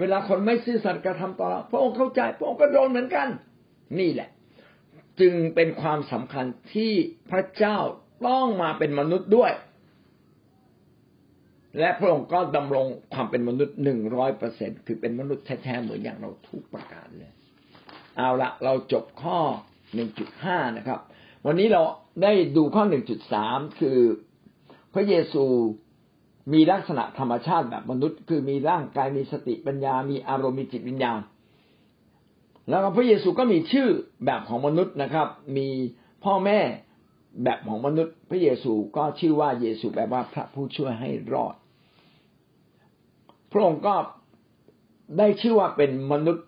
เวลาคนไม่ซื่อสัตย์กระทำต่อเราพระองค์เข้าใจพระองค์ก็โดนเหมือนกัน นี่แหละ จึงเป็นความสำคัญที่พระเจ้าต้องมาเป็นมนุษย์ด้วย และพระองค์ก็ดำรงความเป็นมนุษย์หนึ่งร้อยเปอร์เซ็นคือเป็นมนุษย์แท้ๆเหมือนอย่างเราทุกประการเลย เอาละเราจบข้อหนึ่งจุดห้านะครับ วันนี้เราได้ดูข้อหนึ่งจุดสามคือพระเยซู มีลักษณะธรรมชาติแบบมนุษย์ คือมีร่างกายมีสติปัญญา มีอารมณ์มีจิตวิญญาณ แล้วพระเยซูก็มีชื่อแบบของมนุษย์นะครับ มีพ่อแม่แบบของมนุษย์ พระเยซูก็ชื่อว่าเยซูแปลว่าพระผู้ช่วยให้รอด พระองค์ก็ได้ชื่อว่าเป็นมนุษย์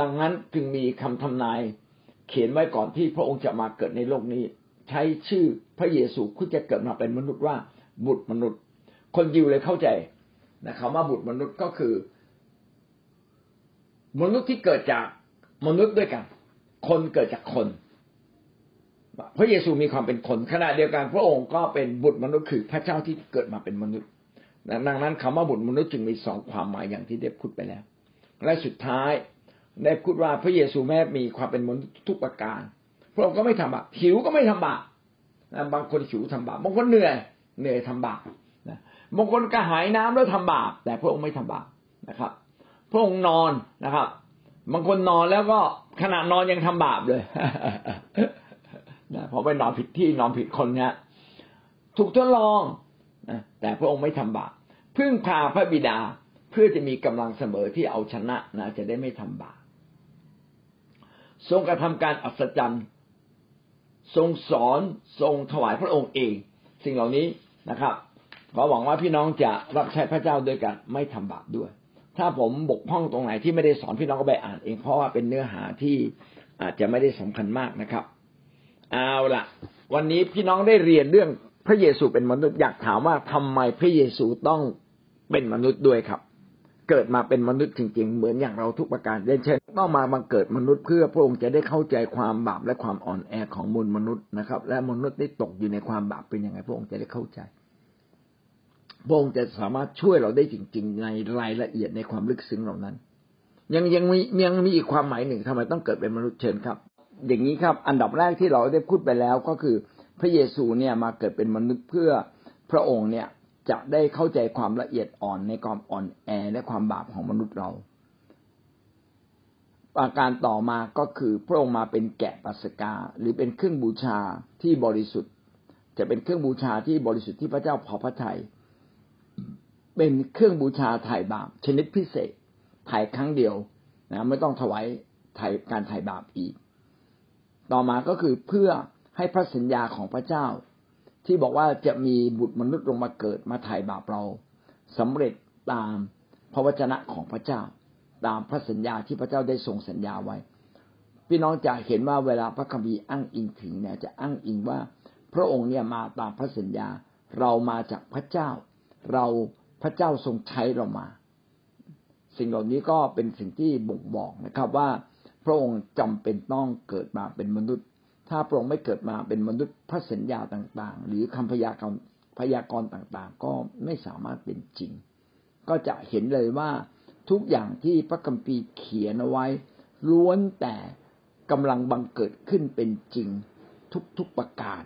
ดังนั้นจึงมีคำทำนาย เขียนไว้ก่อนที่พระองค์จะมาเกิดในโลกนี้ ใช้ชื่อพระเยซูคุณจะเกิดมาเป็นมนุษย์ว่าบุตรมนุษย์ คนยิวเลยเข้าใจนะคำว่าบุตรมนุษย์ก็คือ มนุษย์ที่เกิดจากมนุษย์ด้วยกัน คนเกิดจากคน พระเยซูมีความเป็นคนขณะเดียวกันพระองค์ก็เป็นบุตรมนุษย์คือพระเจ้าที่เกิดมาเป็นมนุษย์ดังนั้นคำว่าบุตรมนุษย์จึงมีสองความหมายอย่างที่ได้พูดไปแล้ว และสุดท้ายได้พูดว่าพระเยซูแม้มีความเป็นมนุษย์ทุกประการ พระองค์ก็ไม่ทำบาปหิวก็ไม่ทำบาปบางคนหิวทำบาปบางคนเหนื่อยเหนื่อยทำบาป บางคนกระหายน้ำแล้วทำบาปแต่พระองค์ไม่ทำบาปนะครับ พระองค์นอนนะครับ บางคนนอนแล้วก็ขณะนอนยังทำบาปเลยนะเพอไปนอนผิดที่นอนผิดคนเนี้ยถูกทดลองนะแต่พระองค์ไม่ทำบาปพึ่งพาพระบิดาเพื่อจะมีกำลังเสมอที่เอาชนะนะจะได้ไม่ทำบาปทรงกระทำการอัศจรรย์ทรงสอนทรงถวายพระองค์เอง สิ่งเหล่านี้นะครับ ขอหวังว่าพี่น้องจะรับใช้พระเจ้าด้วยกันไม่ทำบาปด้วย ถ้าผมบกพร่องตรงไหนที่ไม่ได้สอนพี่น้องก็ไปอ่านเองเพราะว่าเป็นเนื้อหาที่อาจจะไม่ได้สำคัญมากนะครับ เอาละวันนี้พี่น้องได้เรียนเรื่องพระเยซูเป็นมนุษย์อยากถามว่าทำไมพระเยซูต้องเป็นมนุษย์ด้วยครับ เกิดมาเป็นมนุษย์จริง ๆ เหมือนอย่างเราทุกประการเด่นเช่นต้องมาบังเกิดมนุษย์เพื่อพระองค์จะได้เข้าใจความบาปและความอ่อนแอของมูลมนุษย์นะครับ และมนุษย์ได้ตกอยู่ในความบาปเป็นยังไงพระองค์จะได้เข้าใจ พระองค์จะสามารถช่วยเราได้จริง ๆ ในรายละเอียดในความลึกซึ้งเหล่านั้น ยังยังมียังมีอีกความหมายหนึ่งทำไมต้องเกิดเป็นมนุษย์เชิญครับ อย่างนี้ครับ อันดับแรกที่เราได้พูดไปแล้วก็คือพระเยซูเนี่ยมาเกิดเป็นมนุษย์เพื่อพระองค์เนี่ยจะได้เข้าใจความละเอียดอ่อนในความอ่อนแอและความบาปของมนุษย์เราประการต่อมาก็คือพระองค์มาเป็นแกะปัสกา หรือเป็นเครื่องบูชาที่บริสุทธิ์ จะเป็นเครื่องบูชาที่บริสุทธิ์ที่พระเจ้าพอพระทยัย เป็นเครื่องบูชาถ่ายบาปชนิดพิเศษถ่ายครั้งเดียวนะไม่ต้องถวายถ่ายการถ่ายบาปอีก ต่อมาก็คือเพื่อให้พระสัญญาของพระเจ้า ที่บอกว่าจะมีบุตรมนุษย์ลงมาเกิดมาถ่ายบาปเราสำเร็จตามพระวจนะของพระเจ้า ตามพระสัญญาที่พระเจ้าได้ทรงสัญญาไว้ พี่น้องจะเห็นว่าเวลาพระคัมภีร์อ้างอิงถึงเนี่ยจะอ้างอิงว่า พระองค์เนี่ยมาตามพระสัญญาเรามาจากพระเจ้า เรา พระเจ้าทรงใช้เรามา สิ่งเหล่านี้ก็เป็นสิ่งที่บ่งบอกนะครับว่าพระองค์จำเป็นต้องเกิดมาเป็นมนุษย์ ถ้าพระองค์ไม่เกิดมาเป็นมนุษย์พระสัญญาต่างๆ หรือคำพยากรณ์พยากรณ์ต่างๆ ก็ไม่สามารถเป็นจริง ก็จะเห็นเลยว่าทุกอย่างที่พระคัมภีร์เขียนเอาไว้ ล้วนแต่กำลังบังเกิดขึ้นเป็นจริงทุกๆประการ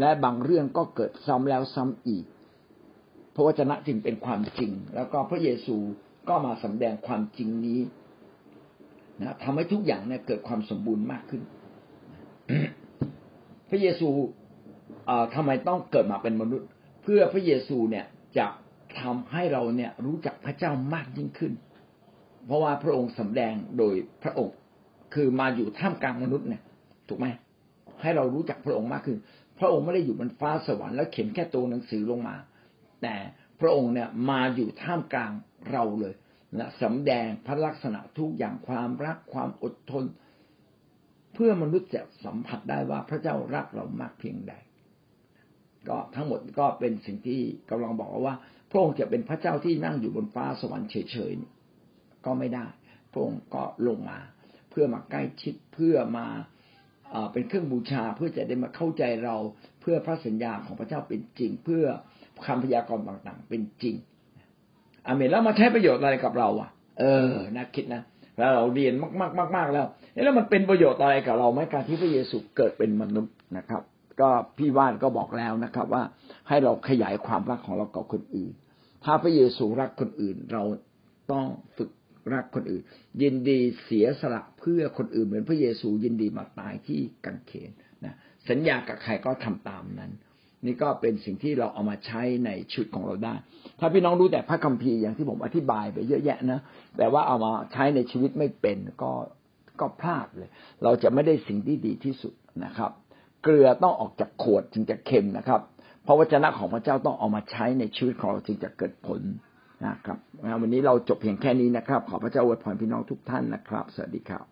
และบางเรื่องก็เกิดซ้ำแล้วซ้ำอีก พระวจนะจึงเป็นความจริง แล้วก็พระเยซูก็มาสำแดงความจริงนี้นะทำให้ทุกอย่างเนี่ยเกิดความสมบูรณ์มากขึ้น พระเยซูทำไมต้องเกิดมาเป็นมนุษย์ เพื่อพระเยซูเนี่ยจะทำให้เราเนี่ยรู้จักพระเจ้ามากยิ่งขึ้น เพราะว่าพระองค์สำแดงโดยพระองค์คือมาอยู่ท่ามกลางมนุษย์เนี่ย ถูกไหมให้เรารู้จักพระองค์มากขึ้น พระองค์ไม่ได้อยู่บนฟ้าสวรรค์แล้วเขียนแค่ตัวหนังสือลงมา แต่พระองค์เนี่ยมาอยู่ท่ามกลางเราเลยนะสำแดงพระลักษณะทุกอย่างความรักความอดทน เพื่อมนุษย์จะสัมผัสได้ว่าพระเจ้ารักเรามากเพียงใด ก็ทั้งหมดก็เป็นสิ่งที่กำลังบอกว่า พระองค์จะเป็นพระเจ้าที่นั่งอยู่บนฟ้าสวรรค์เฉยๆก็ไม่ได้ พระองค์ก็ลงมา เพื่อมาใกล้ชิดเพื่อมาเป็นเครื่องบูชาเพื่อจะได้มาเข้าใจเราเพื่อพระสัญญาของพระเจ้าเป็นจริง เพื่อ คำพยากรณ์ต่างๆ เป็นจริงอเมนแล้วมาใช้ประโยชน์อะไรกับเรา อะ เออนะคิดนะแล้วเราเรียนมากๆมากๆแล้วแล้วมันเป็นประโยชน์อะไรกับเราไหมการที่พระเยซูเกิดเป็นมนุษย์นะครับ ก็พี่ว่านก็บอกแล้วนะครับ ว่าให้เราขยายความรักของเรากับคนอื่น ถ้าพระเยซูรักคนอื่น เราต้องฝึกรักคนอื่น ยินดีเสียสละเพื่อคนอื่นเหมือนพระเยซูยินดีมาตายที่กังเขนนะสัญญากับใครก็ทำตามนั้น นี่ก็เป็นสิ่งที่เราเอามาใช้ในชุดของเราได้ ถ้าพี่น้องรู้แต่พระคัมภีร์อย่างที่ผมอธิบายไปเยอะแยะนะ แต่ว่าเอามาใช้ในชีวิตไม่เป็นก็ก็พลาดเลย เราจะไม่ได้สิ่งที่ดีที่สุดนะครับ เกลือต้องออกจากขวดจึงจะเค็มนะครับ เพราะวจนะของพระเจ้าต้องเอามาใช้ในชีวิตของเราจึงจะเกิดผลนะครับ วันนี้เราจบเพียงแค่นี้นะครับ ขอพระเจ้าอวยพรพี่น้องทุกท่านนะครับ สวัสดีครับ